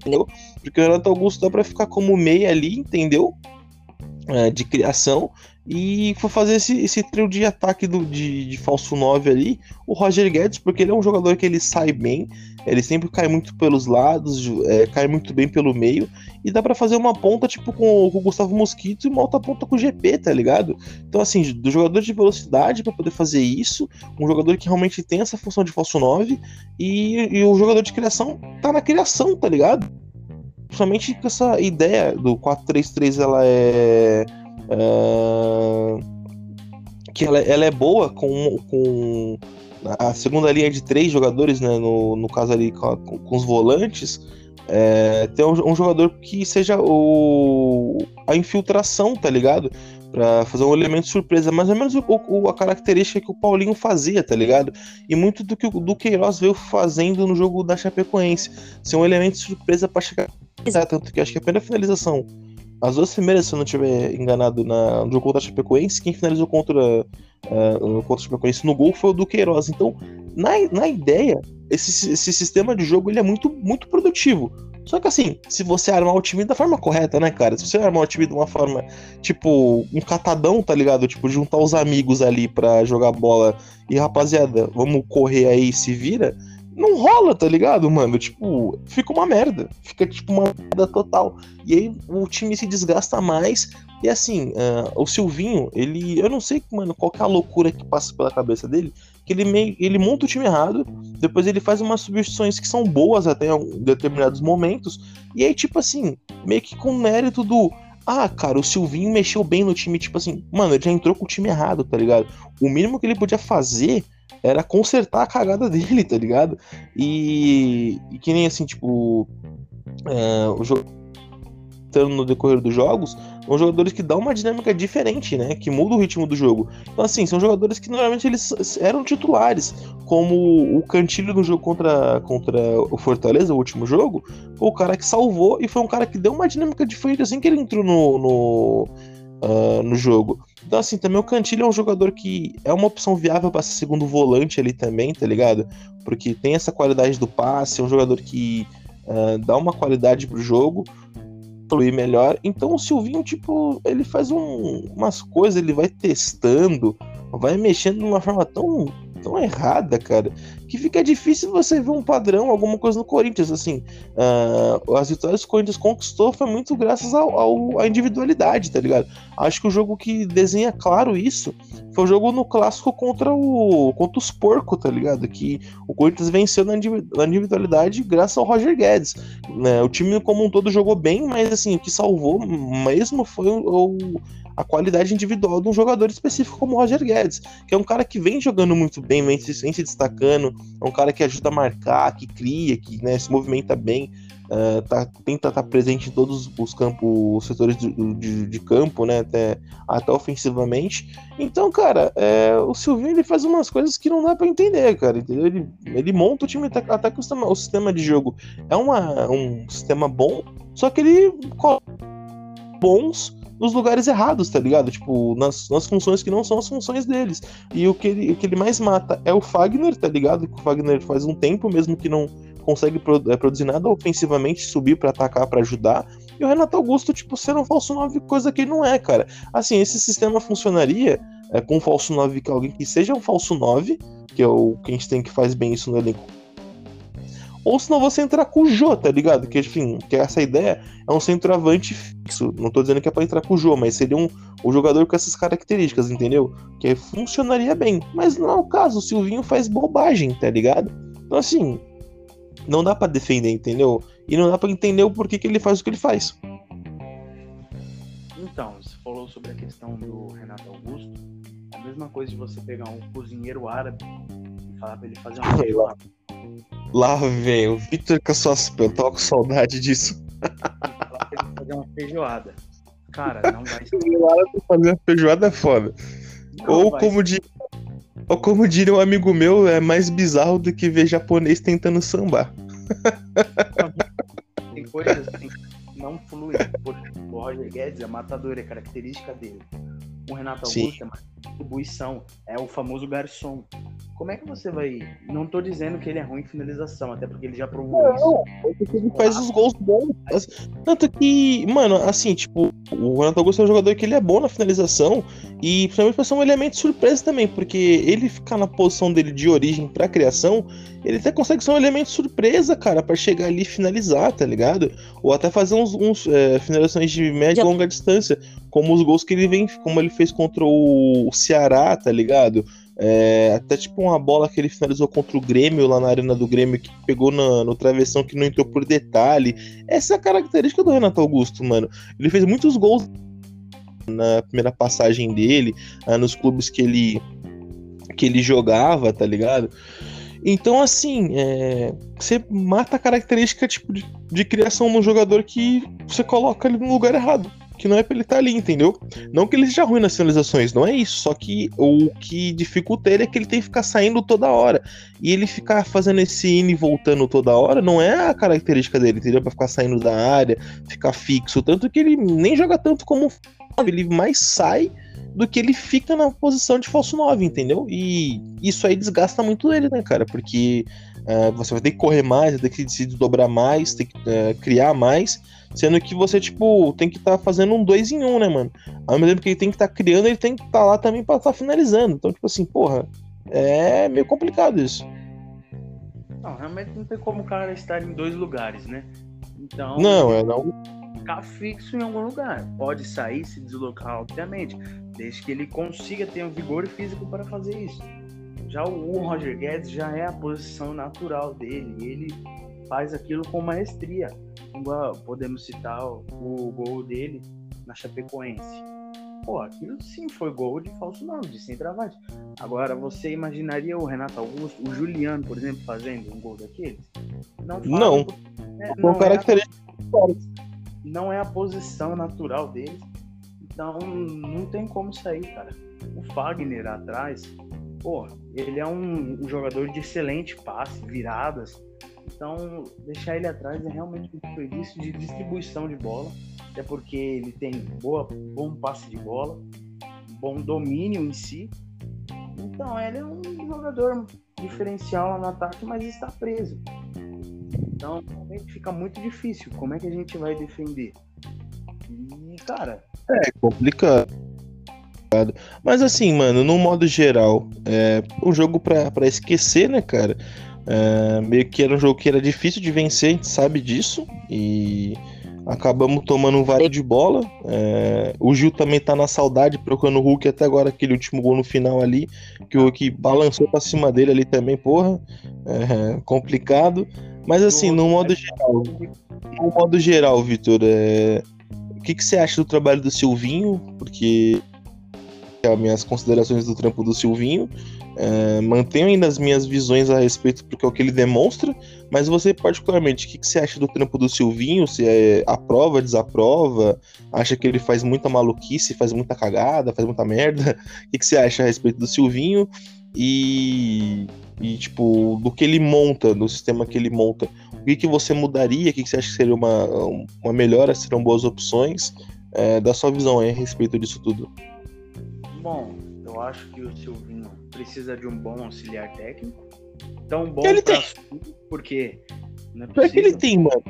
entendeu? Porque o Renato Augusto dá para ficar como meia ali, entendeu? É, de criação e for fazer esse, esse trio de ataque do, de, de falso 9 ali, o Roger Guedes, porque ele é um jogador que ele sai bem, ele sempre cai muito pelos lados, é, cai muito bem pelo meio, e dá para fazer uma ponta tipo com, com, o Gustavo Mosquito e uma outra ponta com o GP, tá ligado? Então, assim, do jogador de velocidade para poder fazer isso, um jogador que realmente tem essa função de falso 9, e, e o jogador de criação tá na criação, tá ligado? Principalmente com essa ideia do 4-3-3, ela é Uh, que ela, ela, é boa com, com a segunda linha de três jogadores, né? No, no caso ali com, com os volantes. É, ter um, um, jogador que seja o, a infiltração, tá ligado? Pra fazer um elemento surpresa, mais ou menos o, o, a característica que o Paulinho fazia, tá ligado? E muito do que o do Queiroz veio fazendo no jogo da Chapecoense. Ser um elemento surpresa para chegar. Tanto que acho que a primeira finalização as duas primeiras, se eu não estiver enganado, na, no jogo contra a Chapecoense, quem finalizou contra, uh, contra a Chapecoense no gol foi o Duqueiroz. Então, na, na ideia, esse, esse sistema de jogo ele é muito, muito produtivo. Só que assim, se você armar o time da forma correta, né, cara? Se você armar o time de uma forma, tipo, um catadão, tá ligado? Tipo, juntar os amigos ali pra jogar bola e, rapaziada, vamos correr aí se vira não rola, tá ligado, mano? Tipo, fica uma merda. Fica, tipo, uma merda total. E aí o time se desgasta mais. E assim, uh, o Silvinho, ele. Eu não sei, mano, qual é a loucura que passa pela cabeça dele. Que ele meio. Ele monta o time errado. Depois ele faz umas substituições que são boas até em determinados momentos. E aí, tipo assim, meio que com mérito do. Ah, cara, o Silvinho mexeu bem no time, tipo assim, mano, ele já entrou com o time errado, tá ligado? O mínimo que ele podia fazer era consertar a cagada dele, tá ligado? E, e que nem assim, tipo, é, o jogo no decorrer dos jogos, são jogadores que dão uma dinâmica diferente, né? Que muda o ritmo do jogo. Então, assim, são jogadores que normalmente eles eram titulares, como o Cantilho no jogo contra, contra o Fortaleza, o último jogo, foi o cara que salvou e foi um cara que deu uma dinâmica diferente assim que ele entrou no, no, uh, no jogo. Então, assim, também o Cantilho é um jogador que é uma opção viável para ser segundo volante ali também, tá ligado? Porque tem essa qualidade do passe, é um jogador que uh, dá uma qualidade pro jogo, fluir melhor. Então, o Silvinho, tipo, ele faz um, umas coisas, ele vai testando, vai mexendo de uma forma tão, tão errada, cara, que fica difícil você ver um padrão, alguma coisa no Corinthians. Assim, uh, as vitórias que o Corinthians conquistou foi muito graças ao, ao, à individualidade, tá ligado? Acho que o jogo que desenha claro isso foi o jogo no clássico contra o contra os porcos, tá ligado? Que o Corinthians venceu na individualidade graças ao Roger Guedes. Né? O time como um todo jogou bem, mas assim, o que salvou mesmo foi o, o a qualidade individual de um jogador específico como o Roger Guedes, que é um cara que vem jogando muito bem, vem se, vem se destacando, é um cara que ajuda a marcar, que cria, que né, se movimenta bem, uh, tá, tenta estar tá presente em todos os campos, os setores de, de, de, campo, né, até, até ofensivamente. Então, cara, é, o Silvinho ele faz umas coisas que não dá para entender, cara, entendeu? Ele, ele monta o time até, até que o sistema, o sistema de jogo é uma, um sistema bom, só que ele bons nos lugares errados, tá ligado? Tipo, nas, nas funções que não são as funções deles. E o que, ele, o que ele mais mata é o Fagner, tá ligado? Que o Fagner faz um tempo mesmo que não consegue é, produzir nada ofensivamente, subir para atacar, para ajudar. E o Renato Augusto, tipo, ser um falso 9, coisa que ele não é, cara. Assim, esse sistema funcionaria é, com um falso 9 que alguém que seja um falso 9, que é o que a gente tem que faz bem isso no elenco ou senão você entrar com o Jô, tá ligado? Que, enfim, que essa ideia é um centroavante fixo. Não tô dizendo que é pra entrar com o Jô, mas seria um, um jogador com essas características, entendeu? Que funcionaria bem. Mas não é o caso, o Silvinho faz bobagem, tá ligado? Então, assim, não dá para defender, entendeu? E não dá para entender o porquê que ele faz o que ele faz. Então, você falou sobre a questão do Renato Augusto. É a mesma coisa de você pegar um cozinheiro árabe falar pra ele fazer uma feijoada. Lá vem o Victor com as suas. Eu tava com saudade disso. fazer uma feijoada. Cara, não vai ser. fazer uma feijoada é foda. Não ou como, di... ou como diria um amigo meu, é mais bizarro do que ver japonês tentando sambar. Tem coisas assim não fluem. O Roger Guedes, a matadora é característica dele. O Renato Augusto Sim. é distribuição, é o famoso garçom. Como é que você vai. Não tô dizendo que ele é ruim em finalização, até porque ele já provou não, isso. Ele faz os gols bons. Tanto que, mano, assim, tipo, o Renato Augusto é um jogador que ele é bom na finalização e principalmente pra ser um elemento surpresa também, porque ele ficar na posição dele de origem pra criação, ele até consegue ser um elemento surpresa, cara, para chegar ali e finalizar, tá ligado? Ou até fazer uns, uns é, finalizações de média e longa distância, como os gols que ele vem, como ele fez contra o Ceará, tá ligado? É, até tipo uma bola que ele finalizou contra o Grêmio lá na arena do Grêmio, que pegou na, no travessão que não entrou por detalhe. Essa é a característica do Renato Augusto, mano. Ele fez muitos gols na primeira passagem dele, ah, nos clubes que ele que ele jogava, tá ligado? Então, assim, é, você mata a característica tipo, de, de criação no jogador que você coloca ele no lugar errado que não é pra ele estar tá ali, entendeu? Não que ele seja ruim nas finalizações, não é isso. Só que o que dificulta ele é que ele tem que ficar saindo toda hora. E ele ficar fazendo esse indo e voltando toda hora não é a característica dele, entendeu? Pra ficar saindo da área, ficar fixo. Tanto que ele nem joga tanto como ele mais sai do que ele fica na posição de falso 9, entendeu? E isso aí desgasta muito ele, né, cara? Porque uh, você vai ter que correr mais, vai ter que se dobrar mais, ter que uh, criar mais. Sendo que você, tipo, tem que estar tá fazendo um dois em um, né, mano? Ao mesmo tempo que ele tem que estar tá criando, ele tem que estar tá lá também pra estar tá finalizando. Então, tipo assim, porra, é meio complicado isso. Não, realmente não tem como o cara estar em dois lugares, né? Então. Não, é não. Ficar fixo em algum lugar. Pode sair, se deslocar, obviamente. Desde que ele consiga ter um vigor físico para fazer isso. Já o Roger Guedes já é a posição natural dele. Ele faz aquilo com maestria podemos citar o gol dele na Chapecoense. Pô, aquilo sim foi gol de falso nome, de centroavante. Agora, você imaginaria o Renato Augusto, o Juliano, por exemplo, fazendo um gol daqueles? Não. Não. É, não, é a, não é a posição natural deles. Então, não tem como sair, cara. O Fagner atrás, pô, ele é um, um jogador de excelente passe, viradas então, deixar ele atrás é realmente um desperdício de distribuição de bola, até porque ele tem boa, bom passe de bola, bom domínio em si. Então, ele é um jogador diferencial no ataque, mas está preso. Então, realmente fica muito difícil. Como é que a gente vai defender? E, cara. É complicado. Mas assim, mano, no modo geral, é um jogo pra, pra esquecer, né, cara? É, meio que era um jogo que era difícil de vencer, a gente sabe disso. E acabamos tomando um vário de bola. É, o Gil também tá na saudade, procurando o Hulk até agora, aquele último gol no final ali, que o Hulk balançou pra cima dele ali também, porra. É, complicado. Mas assim, no modo geral, no modo geral, Vitor, é, o que, que você acha do trabalho do Silvinho? Porque as minhas considerações do trampo do Silvinho. Mantenho ainda as minhas visões a respeito do que é o que ele demonstra, mas você, particularmente, o que, que você acha do trampo do Silvinho? Se é aprova, desaprova? Acha que ele faz muita maluquice, faz muita cagada, faz muita merda? O que, que você acha a respeito do Silvinho? E, e, tipo, do que ele monta, do sistema que ele monta, o que, que você mudaria? O que, que você acha que seria uma, uma melhora? Serão boas opções? É, da sua visão aí a respeito disso tudo. Bom, eu acho que o Silvinho precisa de um bom auxiliar técnico. Tão bom Ele tem. tudo, porque não é Pior que ele tem, mano.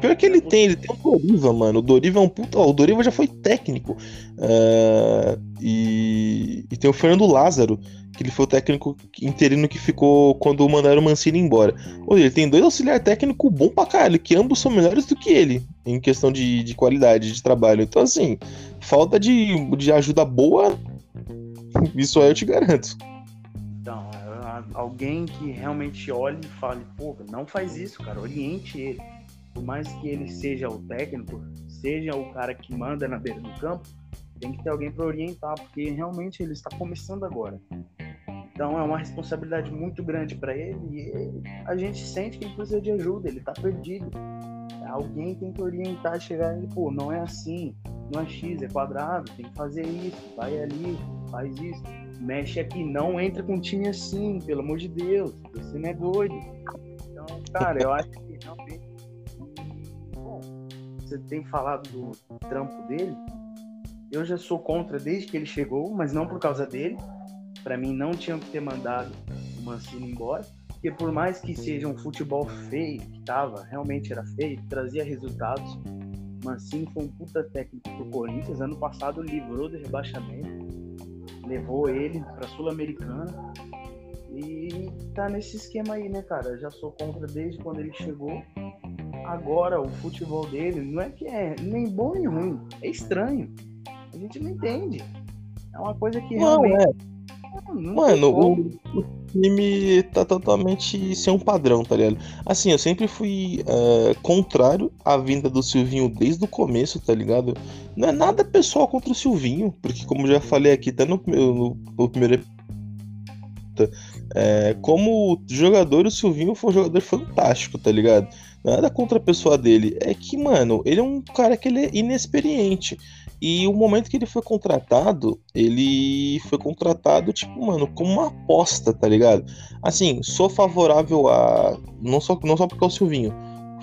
Pior que ele tem, ele tem o Doriva, mano. O Doriva é um puta. O Doriva já foi técnico. Ah, e, e tem o Fernando Lázaro, que ele foi o técnico interino que ficou quando mandaram o Mancini embora. Ou ele tem dois auxiliar técnicos bom pra caralho, que ambos são melhores do que ele, em questão de, de qualidade de trabalho. Então, assim, falta de, de ajuda boa, isso aí eu te garanto. Alguém que realmente olhe e fale, pô, não faz isso, cara, oriente ele. Por mais que ele seja o técnico, seja o cara que manda na beira do campo, tem que ter alguém para orientar, porque realmente ele está começando agora. Então é uma responsabilidade muito grande para ele e a gente sente que ele precisa de ajuda, ele tá perdido. Alguém tem que orientar, chegar ele, pô, não é assim, não é X, é quadrado, tem que fazer isso, vai ali, faz isso mexe aqui, não entra com um time assim, pelo amor de Deus, você não é doido. Então, cara, eu acho que realmente. Bom, você tem falado do trampo dele. Eu já sou contra desde que ele chegou, mas não por causa dele. Pra mim, não tinham que ter mandado o Mancini embora. Porque por mais que seja um futebol feio, que tava, realmente era feio, trazia resultados. Mancini foi um puta técnico pro Corinthians. Ano passado livrou do rebaixamento levou ele pra Sul-Americana e tá nesse esquema aí, né, cara? Eu já sou contra desde quando ele chegou. Agora, o futebol dele não é que é nem bom nem ruim, é estranho. A gente não entende. É uma coisa que Não, realmente. é. Mano, o, o time tá totalmente sem um padrão, tá ligado? Assim, eu sempre fui é, contrário à vinda do Silvinho desde o começo, tá ligado? Não é nada pessoal contra o Silvinho, porque como já falei aqui, até no, no, no primeiro episódio, é, como jogador, o Silvinho foi um jogador fantástico, tá ligado? Nada contra a pessoa dele. É que, mano, ele é um cara que ele é inexperiente. E o momento que ele foi contratado, ele foi contratado, tipo, mano, como uma aposta, tá ligado? Assim, sou favorável a. Não só, não só porque é o Silvinho,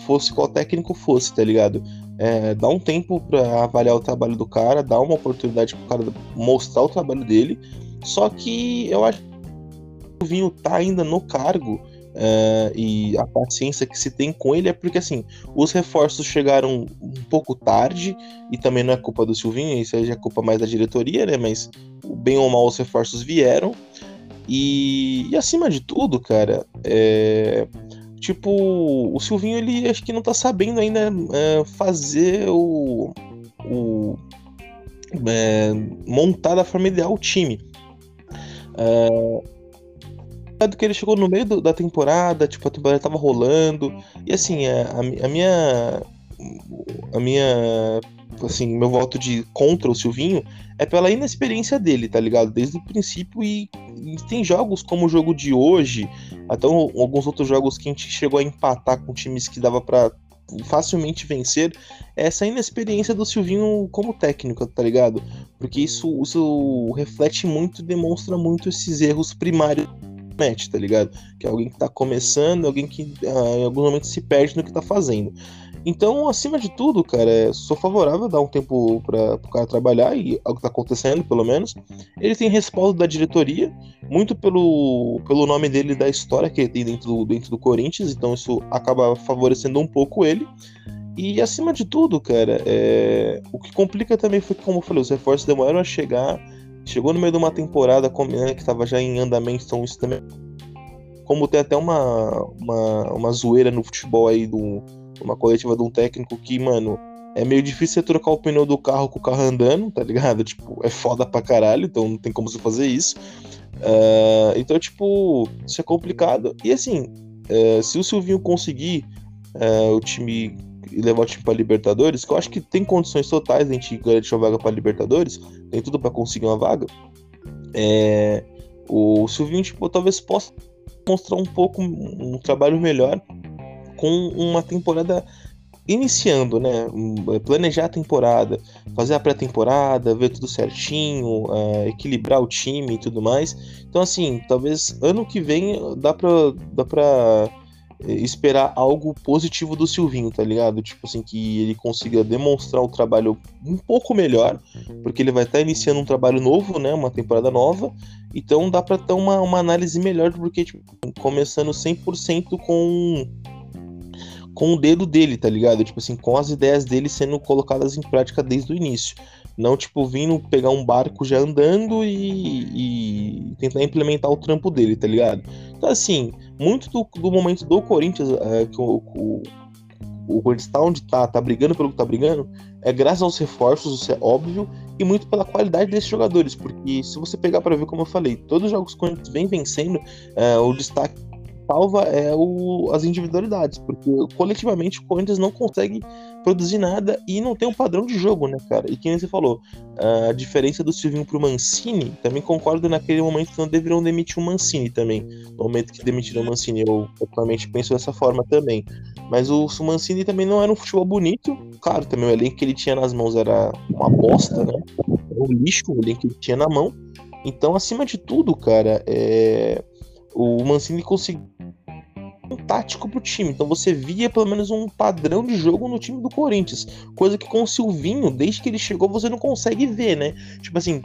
fosse qual técnico fosse, tá ligado? É, dá um tempo pra avaliar o trabalho do cara, dá uma oportunidade pro cara mostrar o trabalho dele. Só que eu acho que o Silvinho tá ainda no cargo. É, e a paciência que se tem com ele é porque assim, os reforços chegaram um pouco tarde, e também não é culpa do Silvinho, isso aí já é culpa mais da diretoria, né? Mas bem ou mal os reforços vieram. E, e acima de tudo, cara, é, tipo, o Silvinho ele acho que não tá sabendo ainda é, fazer o. o é, montar da forma ideal o time. É, que ele chegou no meio do- da temporada, tipo, a temporada tava rolando. E assim, a, a a minha. A minha. Assim, meu voto de contra o Silvinho é pela inexperiência dele, tá ligado? Desde o princípio. E, e tem jogos como o jogo de hoje, até alguns outros jogos que a gente chegou a empatar com times que dava pra facilmente vencer. é Essa inexperiência do Silvinho como técnico, tá ligado? Porque isso, isso reflete muito e demonstra muito esses erros primários do match, tá ligado? Que é alguém que tá começando, alguém que ah, em algum momento se perde no que tá fazendo. Então, acima de tudo, cara, é- sou favorável a dar um tempo para o cara trabalhar e o que tá acontecendo, pelo menos. Ele tem respaldo da diretoria, muito pelo, pelo nome dele da história que ele tem dentro do, dentro do Corinthians, então isso acaba favorecendo um pouco ele. E acima de tudo, cara, é, o que complica também foi como eu falei, os reforços demoraram a chegar chegou no meio de uma temporada né, que estava já em andamento, então isso também. Como tem até uma, uma, uma zoeira no futebol aí, do, uma coletiva de um técnico que, mano, é meio difícil você trocar o pneu do carro com o carro andando, tá ligado? Tipo, é foda pra caralho, então não tem como você fazer isso. Uh, então, tipo, isso é complicado. E assim, uh, se o Silvinho conseguir uh, o time levar o time pra Libertadores, que eu acho que tem condições totais a gente garantir uma vaga pra Libertadores, tem tudo para conseguir uma vaga. É, o Silvinho, tipo, talvez possa mostrar um pouco um trabalho melhor com uma temporada iniciando, né? É, planejar a temporada, fazer a pré-temporada, ver tudo certinho, uh, equilibrar o time e tudo mais. Então, assim, talvez ano que vem dá pra, dá pra é, esperar algo positivo do Silvinho, tá ligado? Tipo assim, que ele consiga demonstrar o trabalho um pouco melhor, porque ele vai estar tá iniciando um trabalho novo, né? Uma temporada nova. Então dá pra ter uma, uma análise melhor, porque, tipo, começando 100% com com o dedo dele, tá ligado? Tipo assim, com as ideias dele sendo colocadas em prática desde o início. Não, tipo, vindo pegar um barco já andando e, e tentar implementar o trampo dele, tá ligado? Então, assim, muito do, do momento do Corinthians, é, que o, o, o Corinthians tá onde tá, tá brigando pelo que tá brigando, é graças aos reforços, isso é óbvio, e muito pela qualidade desses jogadores, porque se você pegar para ver, como eu falei, todos os jogos que o Corinthians vem vencendo, é, o destaque salva é o, as individualidades, porque coletivamente o Corinthians não consegue produzir nada e não tem um padrão de jogo, né, cara? E quem você falou, a diferença do Silvinho pro Mancini, também concordo naquele momento que não deveriam demitir o Mancini também. No momento que demitiram o Mancini, eu totalmente penso dessa forma também. Mas o Mancini também não era um futebol bonito, claro, também o elenco que ele tinha nas mãos era uma bosta, né? Era um lixo o elenco que ele tinha na mão. Então, acima de tudo, cara, é o Mancini conseguiu tático pro time. Então você via pelo menos um padrão de jogo no time do Corinthians. Coisa que com o Silvinho, desde que ele chegou, você não consegue ver, né? Tipo assim,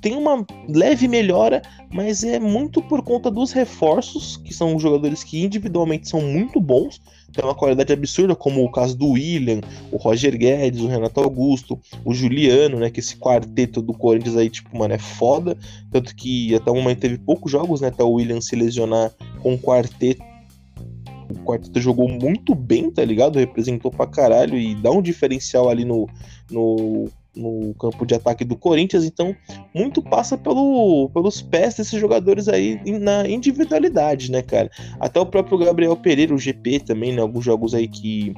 tem uma leve melhora, mas é muito por conta dos reforços, que são jogadores que individualmente são muito bons, tem uma qualidade absurda, como o caso do William, o Roger Guedes, o Renato Augusto, o Juliano, né? Que esse quarteto do Corinthians aí, tipo, mano, é foda. Tanto que até o momento teve poucos jogos, né? Até o William se lesionar com o quarteto. O quarteto jogou muito bem, tá ligado? Representou pra caralho e dá um diferencial ali no, no no campo de ataque do Corinthians, então muito passa pelo, pelos pés desses jogadores aí na individualidade, né, cara? Até o próprio Gabriel Pereira, o GP também, né, alguns jogos aí que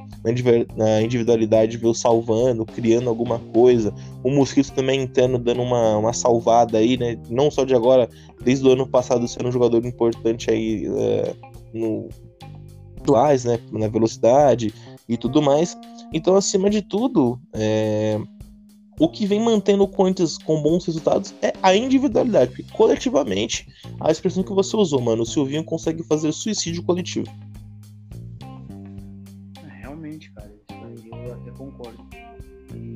na individualidade veio salvando, criando alguma coisa. O Mosquito também interno dando uma, uma salvada aí, né? Não só de agora, desde o ano passado sendo um jogador importante aí é, no né, na velocidade e tudo mais. Então, acima de tudo, é, o que vem mantendo o Corinthians com bons resultados é a individualidade, porque coletivamente, a expressão que você usou, mano, o Silvinho consegue fazer suicídio coletivo. É, realmente, cara, isso aí eu até concordo. E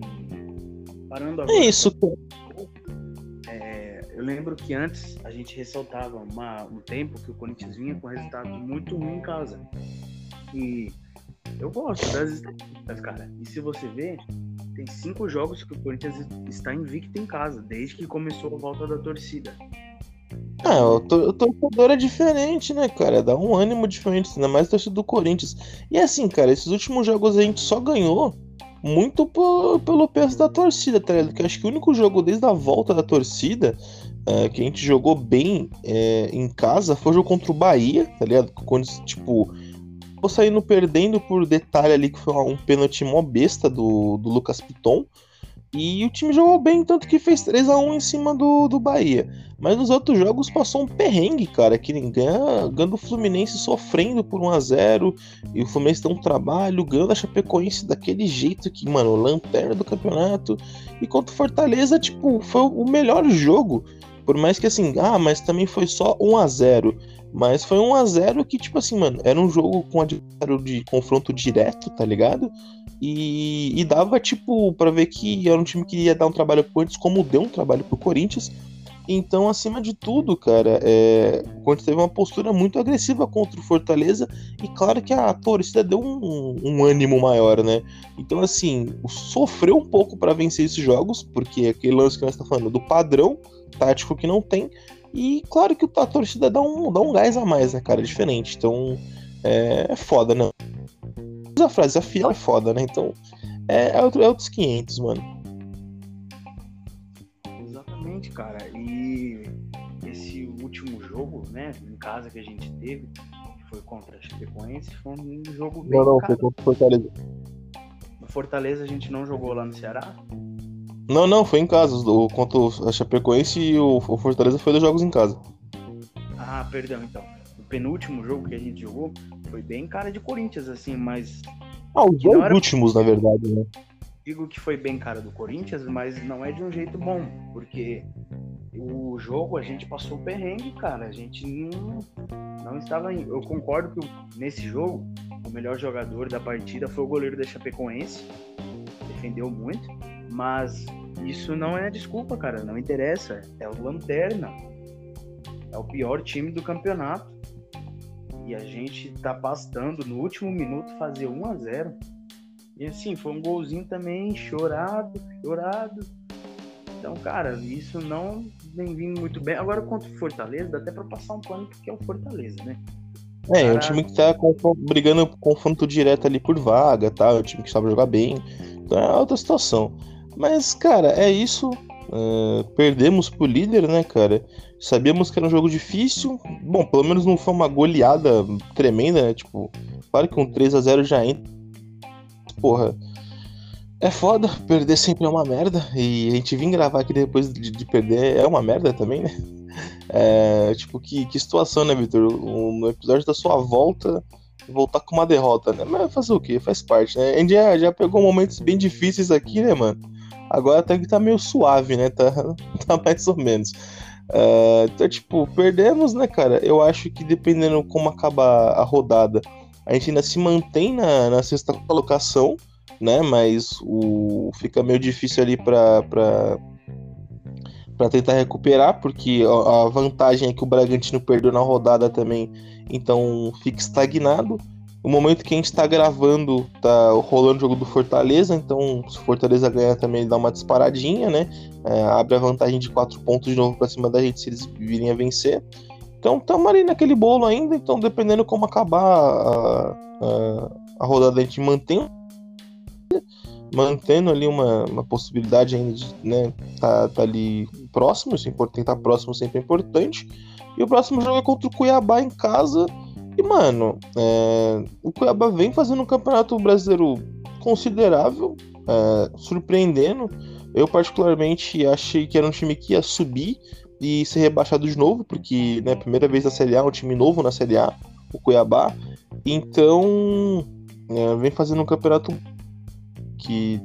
parando é agora. É isso, é, eu lembro que antes a gente ressaltava uma, um tempo que o Corinthians vinha com resultados muito ruins em casa. E eu gosto das estatísticas, cara. E se você ver, tem cinco jogos que o Corinthians está invicto em casa, desde que começou a volta da torcida. Ah, o, to o torcedor é diferente, né, cara? Dá um ânimo diferente, ainda mais o torcedor do Corinthians. E assim, cara, esses últimos jogos a gente só ganhou muito pelo peso da torcida, tá ligado? Porque acho que o único jogo desde a volta da torcida uh, que a gente jogou bem é, em casa foi o jogo contra o Bahia, tá ligado? Quando, tipo, acabou saindo perdendo por detalhe ali que foi um pênalti mó besta do, do Lucas Piton. E o time jogou bem, tanto que fez 3 a 1 em cima do, do Bahia. Mas nos outros jogos passou um perrengue, cara. Que nem ganha, ganhando o Fluminense sofrendo por 1 a 0 E o Fluminense tem um trabalho, ganhando a Chapecoense daquele jeito que, mano, lanterna do campeonato. E contra o Fortaleza, tipo, foi o melhor jogo. Por mais que assim, ah, mas também foi só 1 a 0 mas foi um a 0 que, tipo assim, mano, era um jogo com adversário de confronto direto, tá ligado? E, e dava, tipo, para ver que era um time que ia dar um trabalho pro Corinthians, como deu um trabalho pro Corinthians. Então, acima de tudo, cara, é, o Corinthians teve uma postura muito agressiva contra o Fortaleza e claro que a torcida deu um, um ânimo maior, né? Então, assim, sofreu um pouco para vencer esses jogos, porque aquele lance que nós estamos falando do padrão tático que não tem. E claro que a torcida dá um, dá um gás a mais, né, cara? É diferente. Então é, é foda, né? A frase, a fiel é foda, né? Então é, é, outro, é outros 500, mano. Exatamente, cara. E esse último jogo, né, em casa que a gente teve, que foi contra a Chapecoense, foi um jogo bem. Não, não, foi contra o Fortaleza. No Fortaleza a gente não jogou lá no Ceará? Não, não, foi em casa. O, contra a Chapecoense e o, o Fortaleza foi dois jogos em casa. Ah, perdão, então. O penúltimo jogo que a gente jogou foi bem cara de Corinthians, assim, mas. Ah, os dois era... últimos, na verdade, né? Digo que foi bem cara do Corinthians, mas não é de um jeito bom, porque o jogo a gente passou perrengue, cara. A gente não, não estava. Em... Eu concordo que nesse jogo o melhor jogador da partida foi o goleiro da Chapecoense, defendeu muito, mas isso não é desculpa, cara. Não interessa. É o Lanterna. É o pior time do campeonato. E a gente tá bastando no último minuto fazer 1 a 0 E assim, foi um golzinho também chorado, chorado. Então, cara, isso não vem vindo muito bem. Agora, contra o Fortaleza, dá até pra passar um pano porque é o Fortaleza, né? É, é um time que tá brigando confronto direto ali por vaga, tá? É um time que sabe jogar bem. Então é outra situação. Mas, cara, é isso. Uh, perdemos pro líder, né, cara? Sabíamos que era um jogo difícil. Bom, pelo menos não foi uma goleada tremenda, né? Tipo, claro que um 3 a 0 já entra. Porra. É foda, perder sempre é uma merda. E a gente vir gravar aqui depois de, de perder é uma merda também, né? É, tipo, que, que situação, né, Vitor? No episódio da sua volta, voltar com uma derrota, né? Mas fazer o quê? Faz parte, né? A gente já, já pegou momentos bem difíceis aqui, né, mano? Agora até que tá meio suave, né? Tá, tá mais ou menos. Uh, então, tipo, perdemos, né, cara? Eu acho que dependendo como acabar a rodada, a gente ainda se mantém na, na sexta colocação, né? Mas o, fica meio difícil ali pra, pra, pra tentar recuperar, porque a, a vantagem é que o Bragantino perdeu na rodada também, então fica estagnado. O momento que a gente está gravando, tá rolando o jogo do Fortaleza, então se o Fortaleza ganhar também ele dá uma disparadinha, né? É, abre a vantagem de 4 pontos de novo para cima da gente se eles virem a vencer. Então estamos ali naquele bolo ainda, então dependendo como acabar a, a, a rodada, a gente mantém mantendo ali uma, uma possibilidade ainda de né, tá, tá ali próximo, isso é importante, estar próximo sempre é importante. E o próximo jogo é contra o Cuiabá em casa. E, mano, é, o Cuiabá vem fazendo um campeonato brasileiro considerável, é, surpreendendo. Eu, particularmente, achei que era um time que ia subir e ser rebaixado de novo, porque, né, primeira vez na Série A, um time novo na Série A, o Cuiabá. Então, é, vem fazendo um campeonato que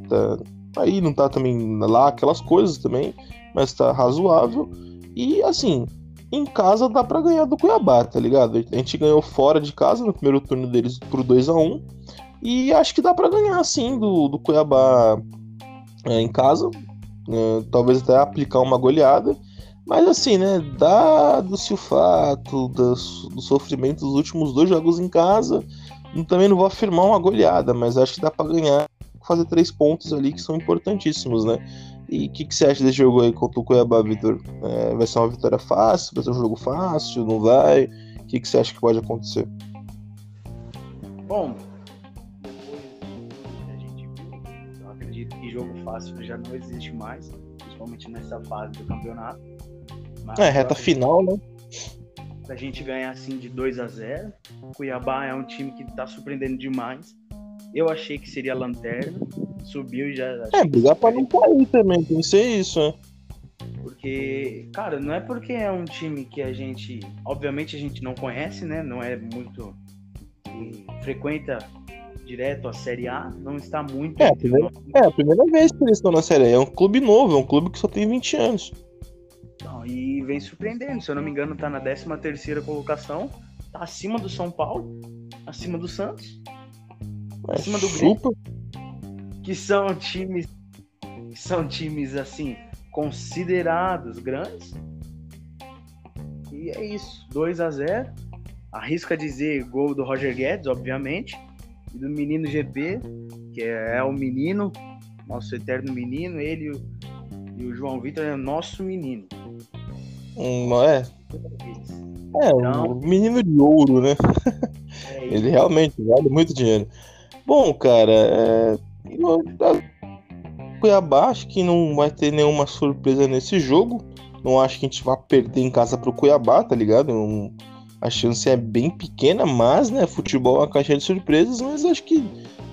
tá aí, não tá também lá aquelas coisas também, mas tá razoável. E, assim, em casa dá para ganhar do Cuiabá, tá ligado? A gente ganhou fora de casa no primeiro turno deles pro 2 a 1 e acho que dá para ganhar sim do, do Cuiabá é, em casa. É, talvez até aplicar uma goleada. Mas assim, né? Dado-se o fato do, do sofrimento dos últimos dois jogos em casa, também não vou afirmar uma goleada, mas acho que dá para ganhar, fazer três pontos ali que são importantíssimos, né? E o que, que, você acha desse jogo aí contra o Cuiabá, Vitor? É, vai ser uma vitória fácil? Vai ser um jogo fácil? Não vai? O que, que você acha que pode acontecer? Bom, depois a gente viu, eu acredito que jogo fácil já não existe mais, principalmente nessa fase do campeonato. Mas é, reta final, né? A gente ganhar assim de 2 a 0 Cuiabá é um time que tá surpreendendo demais. Eu achei que seria lanterna, subiu e já. É, brigar pra não cair também, tem que ser isso, né? Porque, cara, não é porque é um time que a gente, obviamente a gente não conhece, né? Não é muito frequenta direto a Série A, não está muito. É, a primeira, é a primeira vez que eles estão na Série A. É um clube novo, é um clube que só tem 20 anos. Não, e vem surpreendendo. Se eu não me engano, tá na 13 terceira colocação, tá acima do São Paulo, acima do Santos acima do grupo, que são times que são times assim considerados grandes. E é isso, 2 a 0. Arrisca dizer gol do Roger Guedes, obviamente, e do menino GP, que é, é o menino, nosso eterno menino, ele e o, João Vitor é nosso menino. Um, é. É, então, um menino de ouro, né? É Ele realmente vale muito dinheiro. Bom, cara, é... Cuiabá acho que não vai ter nenhuma surpresa nesse jogo. Não acho que a gente vai perder em casa pro Cuiabá, tá ligado? A chance é bem pequena, mas, né, futebol é uma caixa de surpresas, mas acho que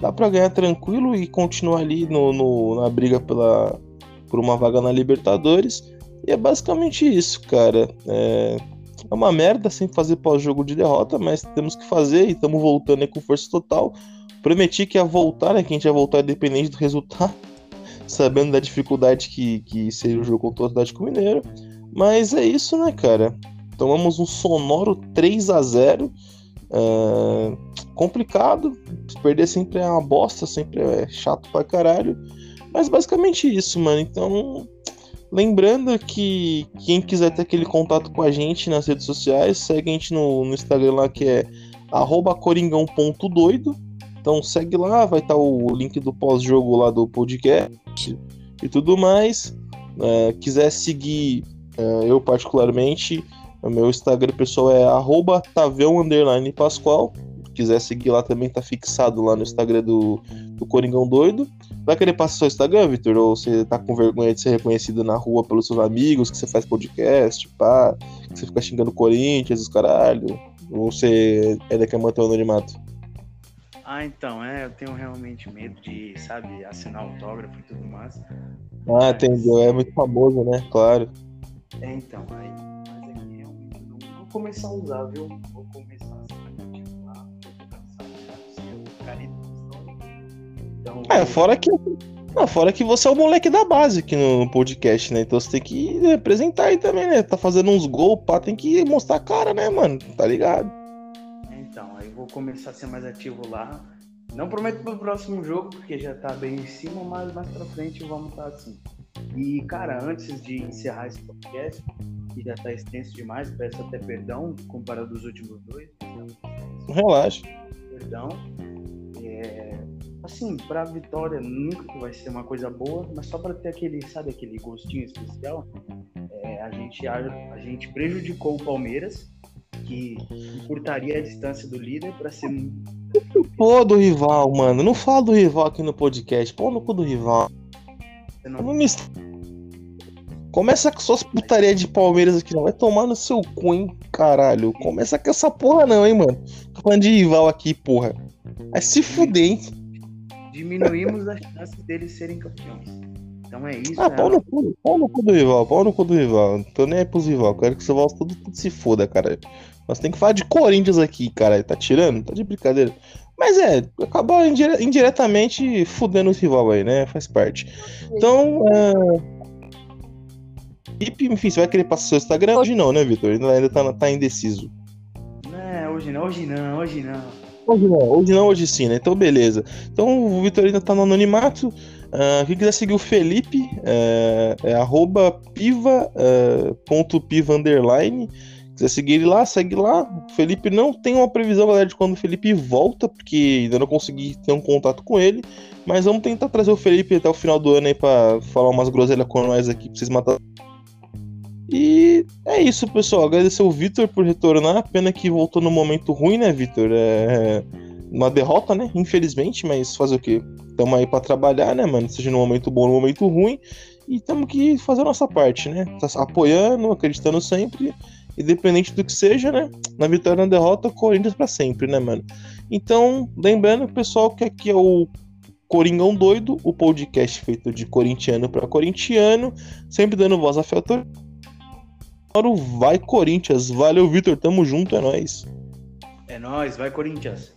dá para ganhar tranquilo e continuar ali no, no, na briga pela, por uma vaga na Libertadores. E é basicamente isso, cara. É, é uma merda sem fazer pós-jogo de derrota, mas temos que fazer e estamos voltando aí com força total. Prometi que ia voltar, né? Que a gente ia voltar independente do resultado, sabendo da dificuldade que, que seria o jogo contra o Atlético Mineiro. Mas é isso, né, cara? Tomamos um sonoro 3 a 0 é... Complicado. Perder sempre é uma bosta, sempre é chato pra caralho. Mas basicamente isso, mano. Então, lembrando que quem quiser ter aquele contato com a gente nas redes sociais, segue a gente no, no Instagram lá que é coringão.doido. Então segue lá, vai estar tá o link do pós-jogo lá do podcast e tudo mais. É, quiser seguir é, eu particularmente, o meu Instagram pessoal é arroba Pascoal. Quiser seguir lá também, tá fixado lá no Instagram do, do Coringão Doido. Vai querer passar seu Instagram, Vitor? Ou você tá com vergonha de ser reconhecido na rua pelos seus amigos, que você faz podcast, pá, que você fica xingando Corinthians, os caralho? Ou você ainda quer manter o anonimato? Ah, então, é, eu tenho realmente medo de, sabe, assinar autógrafo e tudo mais. Ah, entendeu, é muito famoso, né? Claro. É, então, aí, mas aqui realmente não vou começar a usar, viu? Vou começar a tipo, lá, Então, é, fora que. Não, fora que você é o moleque da base aqui no podcast, né? Então você tem que representar aí também, né? Tá fazendo uns gols, pá, tem que mostrar a cara, né, mano? Tá ligado? Vou começar a ser mais ativo lá. Não prometo pro próximo jogo, porque já tá bem em cima, mas mais pra frente vamos estar tá assim. E, cara, antes de encerrar esse podcast, que já tá extenso demais, peço até perdão comparado aos últimos dois. Relaxa. Perdão. É, assim, pra vitória nunca vai ser uma coisa boa, mas só para ter aquele, sabe, aquele gostinho especial, é, a, gente, a, a gente prejudicou o Palmeiras, que encurtaria a distância do líder para ser. Pô, do rival, mano. Não fala do rival aqui no podcast. Pô, no cu do rival. Não... Me... Começa com suas putaria de Palmeiras aqui, não. Vai tomar no seu cu, hein, caralho. Começa com essa porra, não, hein, mano. Tô falando de rival aqui, porra. Vai se fuder, hein. Diminuímos as chances deles serem campeões. Então é isso. Ah, né? pau, no cu, pau no cu do rival, pau no cu do rival. Não tô nem aí pros rival. Quero que você volte tudo, tudo se foda, cara. Nós tem que falar de Corinthians aqui, cara. Tá tirando? Tá de brincadeira. Mas é, acaba indire indiretamente fudendo o rival aí, né? Faz parte. Então, uh... enfim, você vai querer passar seu Instagram? Hoje não, né, Vitor? Ainda tá, tá indeciso. Não, hoje não, hoje não, hoje não. Hoje não, hoje não, hoje sim, né? Então, beleza. Então, o Vitor ainda tá no anonimato. Uh, quem quiser seguir o Felipe, uh, é arroba piva, uh, ponto piva underline quiser seguir ele lá, segue lá. O Felipe não tem uma previsão, galera, de quando o Felipe volta, porque ainda não consegui ter um contato com ele. Mas vamos tentar trazer o Felipe até o final do ano aí pra falar umas groselhas com nós aqui, pra vocês matarem. E é isso, pessoal. Agradecer o Vitor por retornar. Pena que voltou no momento ruim, né, Vitor? É uma derrota, né? Infelizmente, mas fazer o quê? Tamo aí para trabalhar, né, mano? Seja no momento bom, no momento ruim. E temos que fazer a nossa parte, né? Tá apoiando, acreditando sempre independente do que seja, né? Na vitória ou na derrota, Corinthians para sempre, né, mano? Então, lembrando, pessoal, que aqui é o Coringão Doido, o podcast feito de corintiano para corintiano, sempre dando voz a Feltor. Vai Corinthians, valeu Vitor, tamo junto, é nóis. É nóis, vai Corinthians.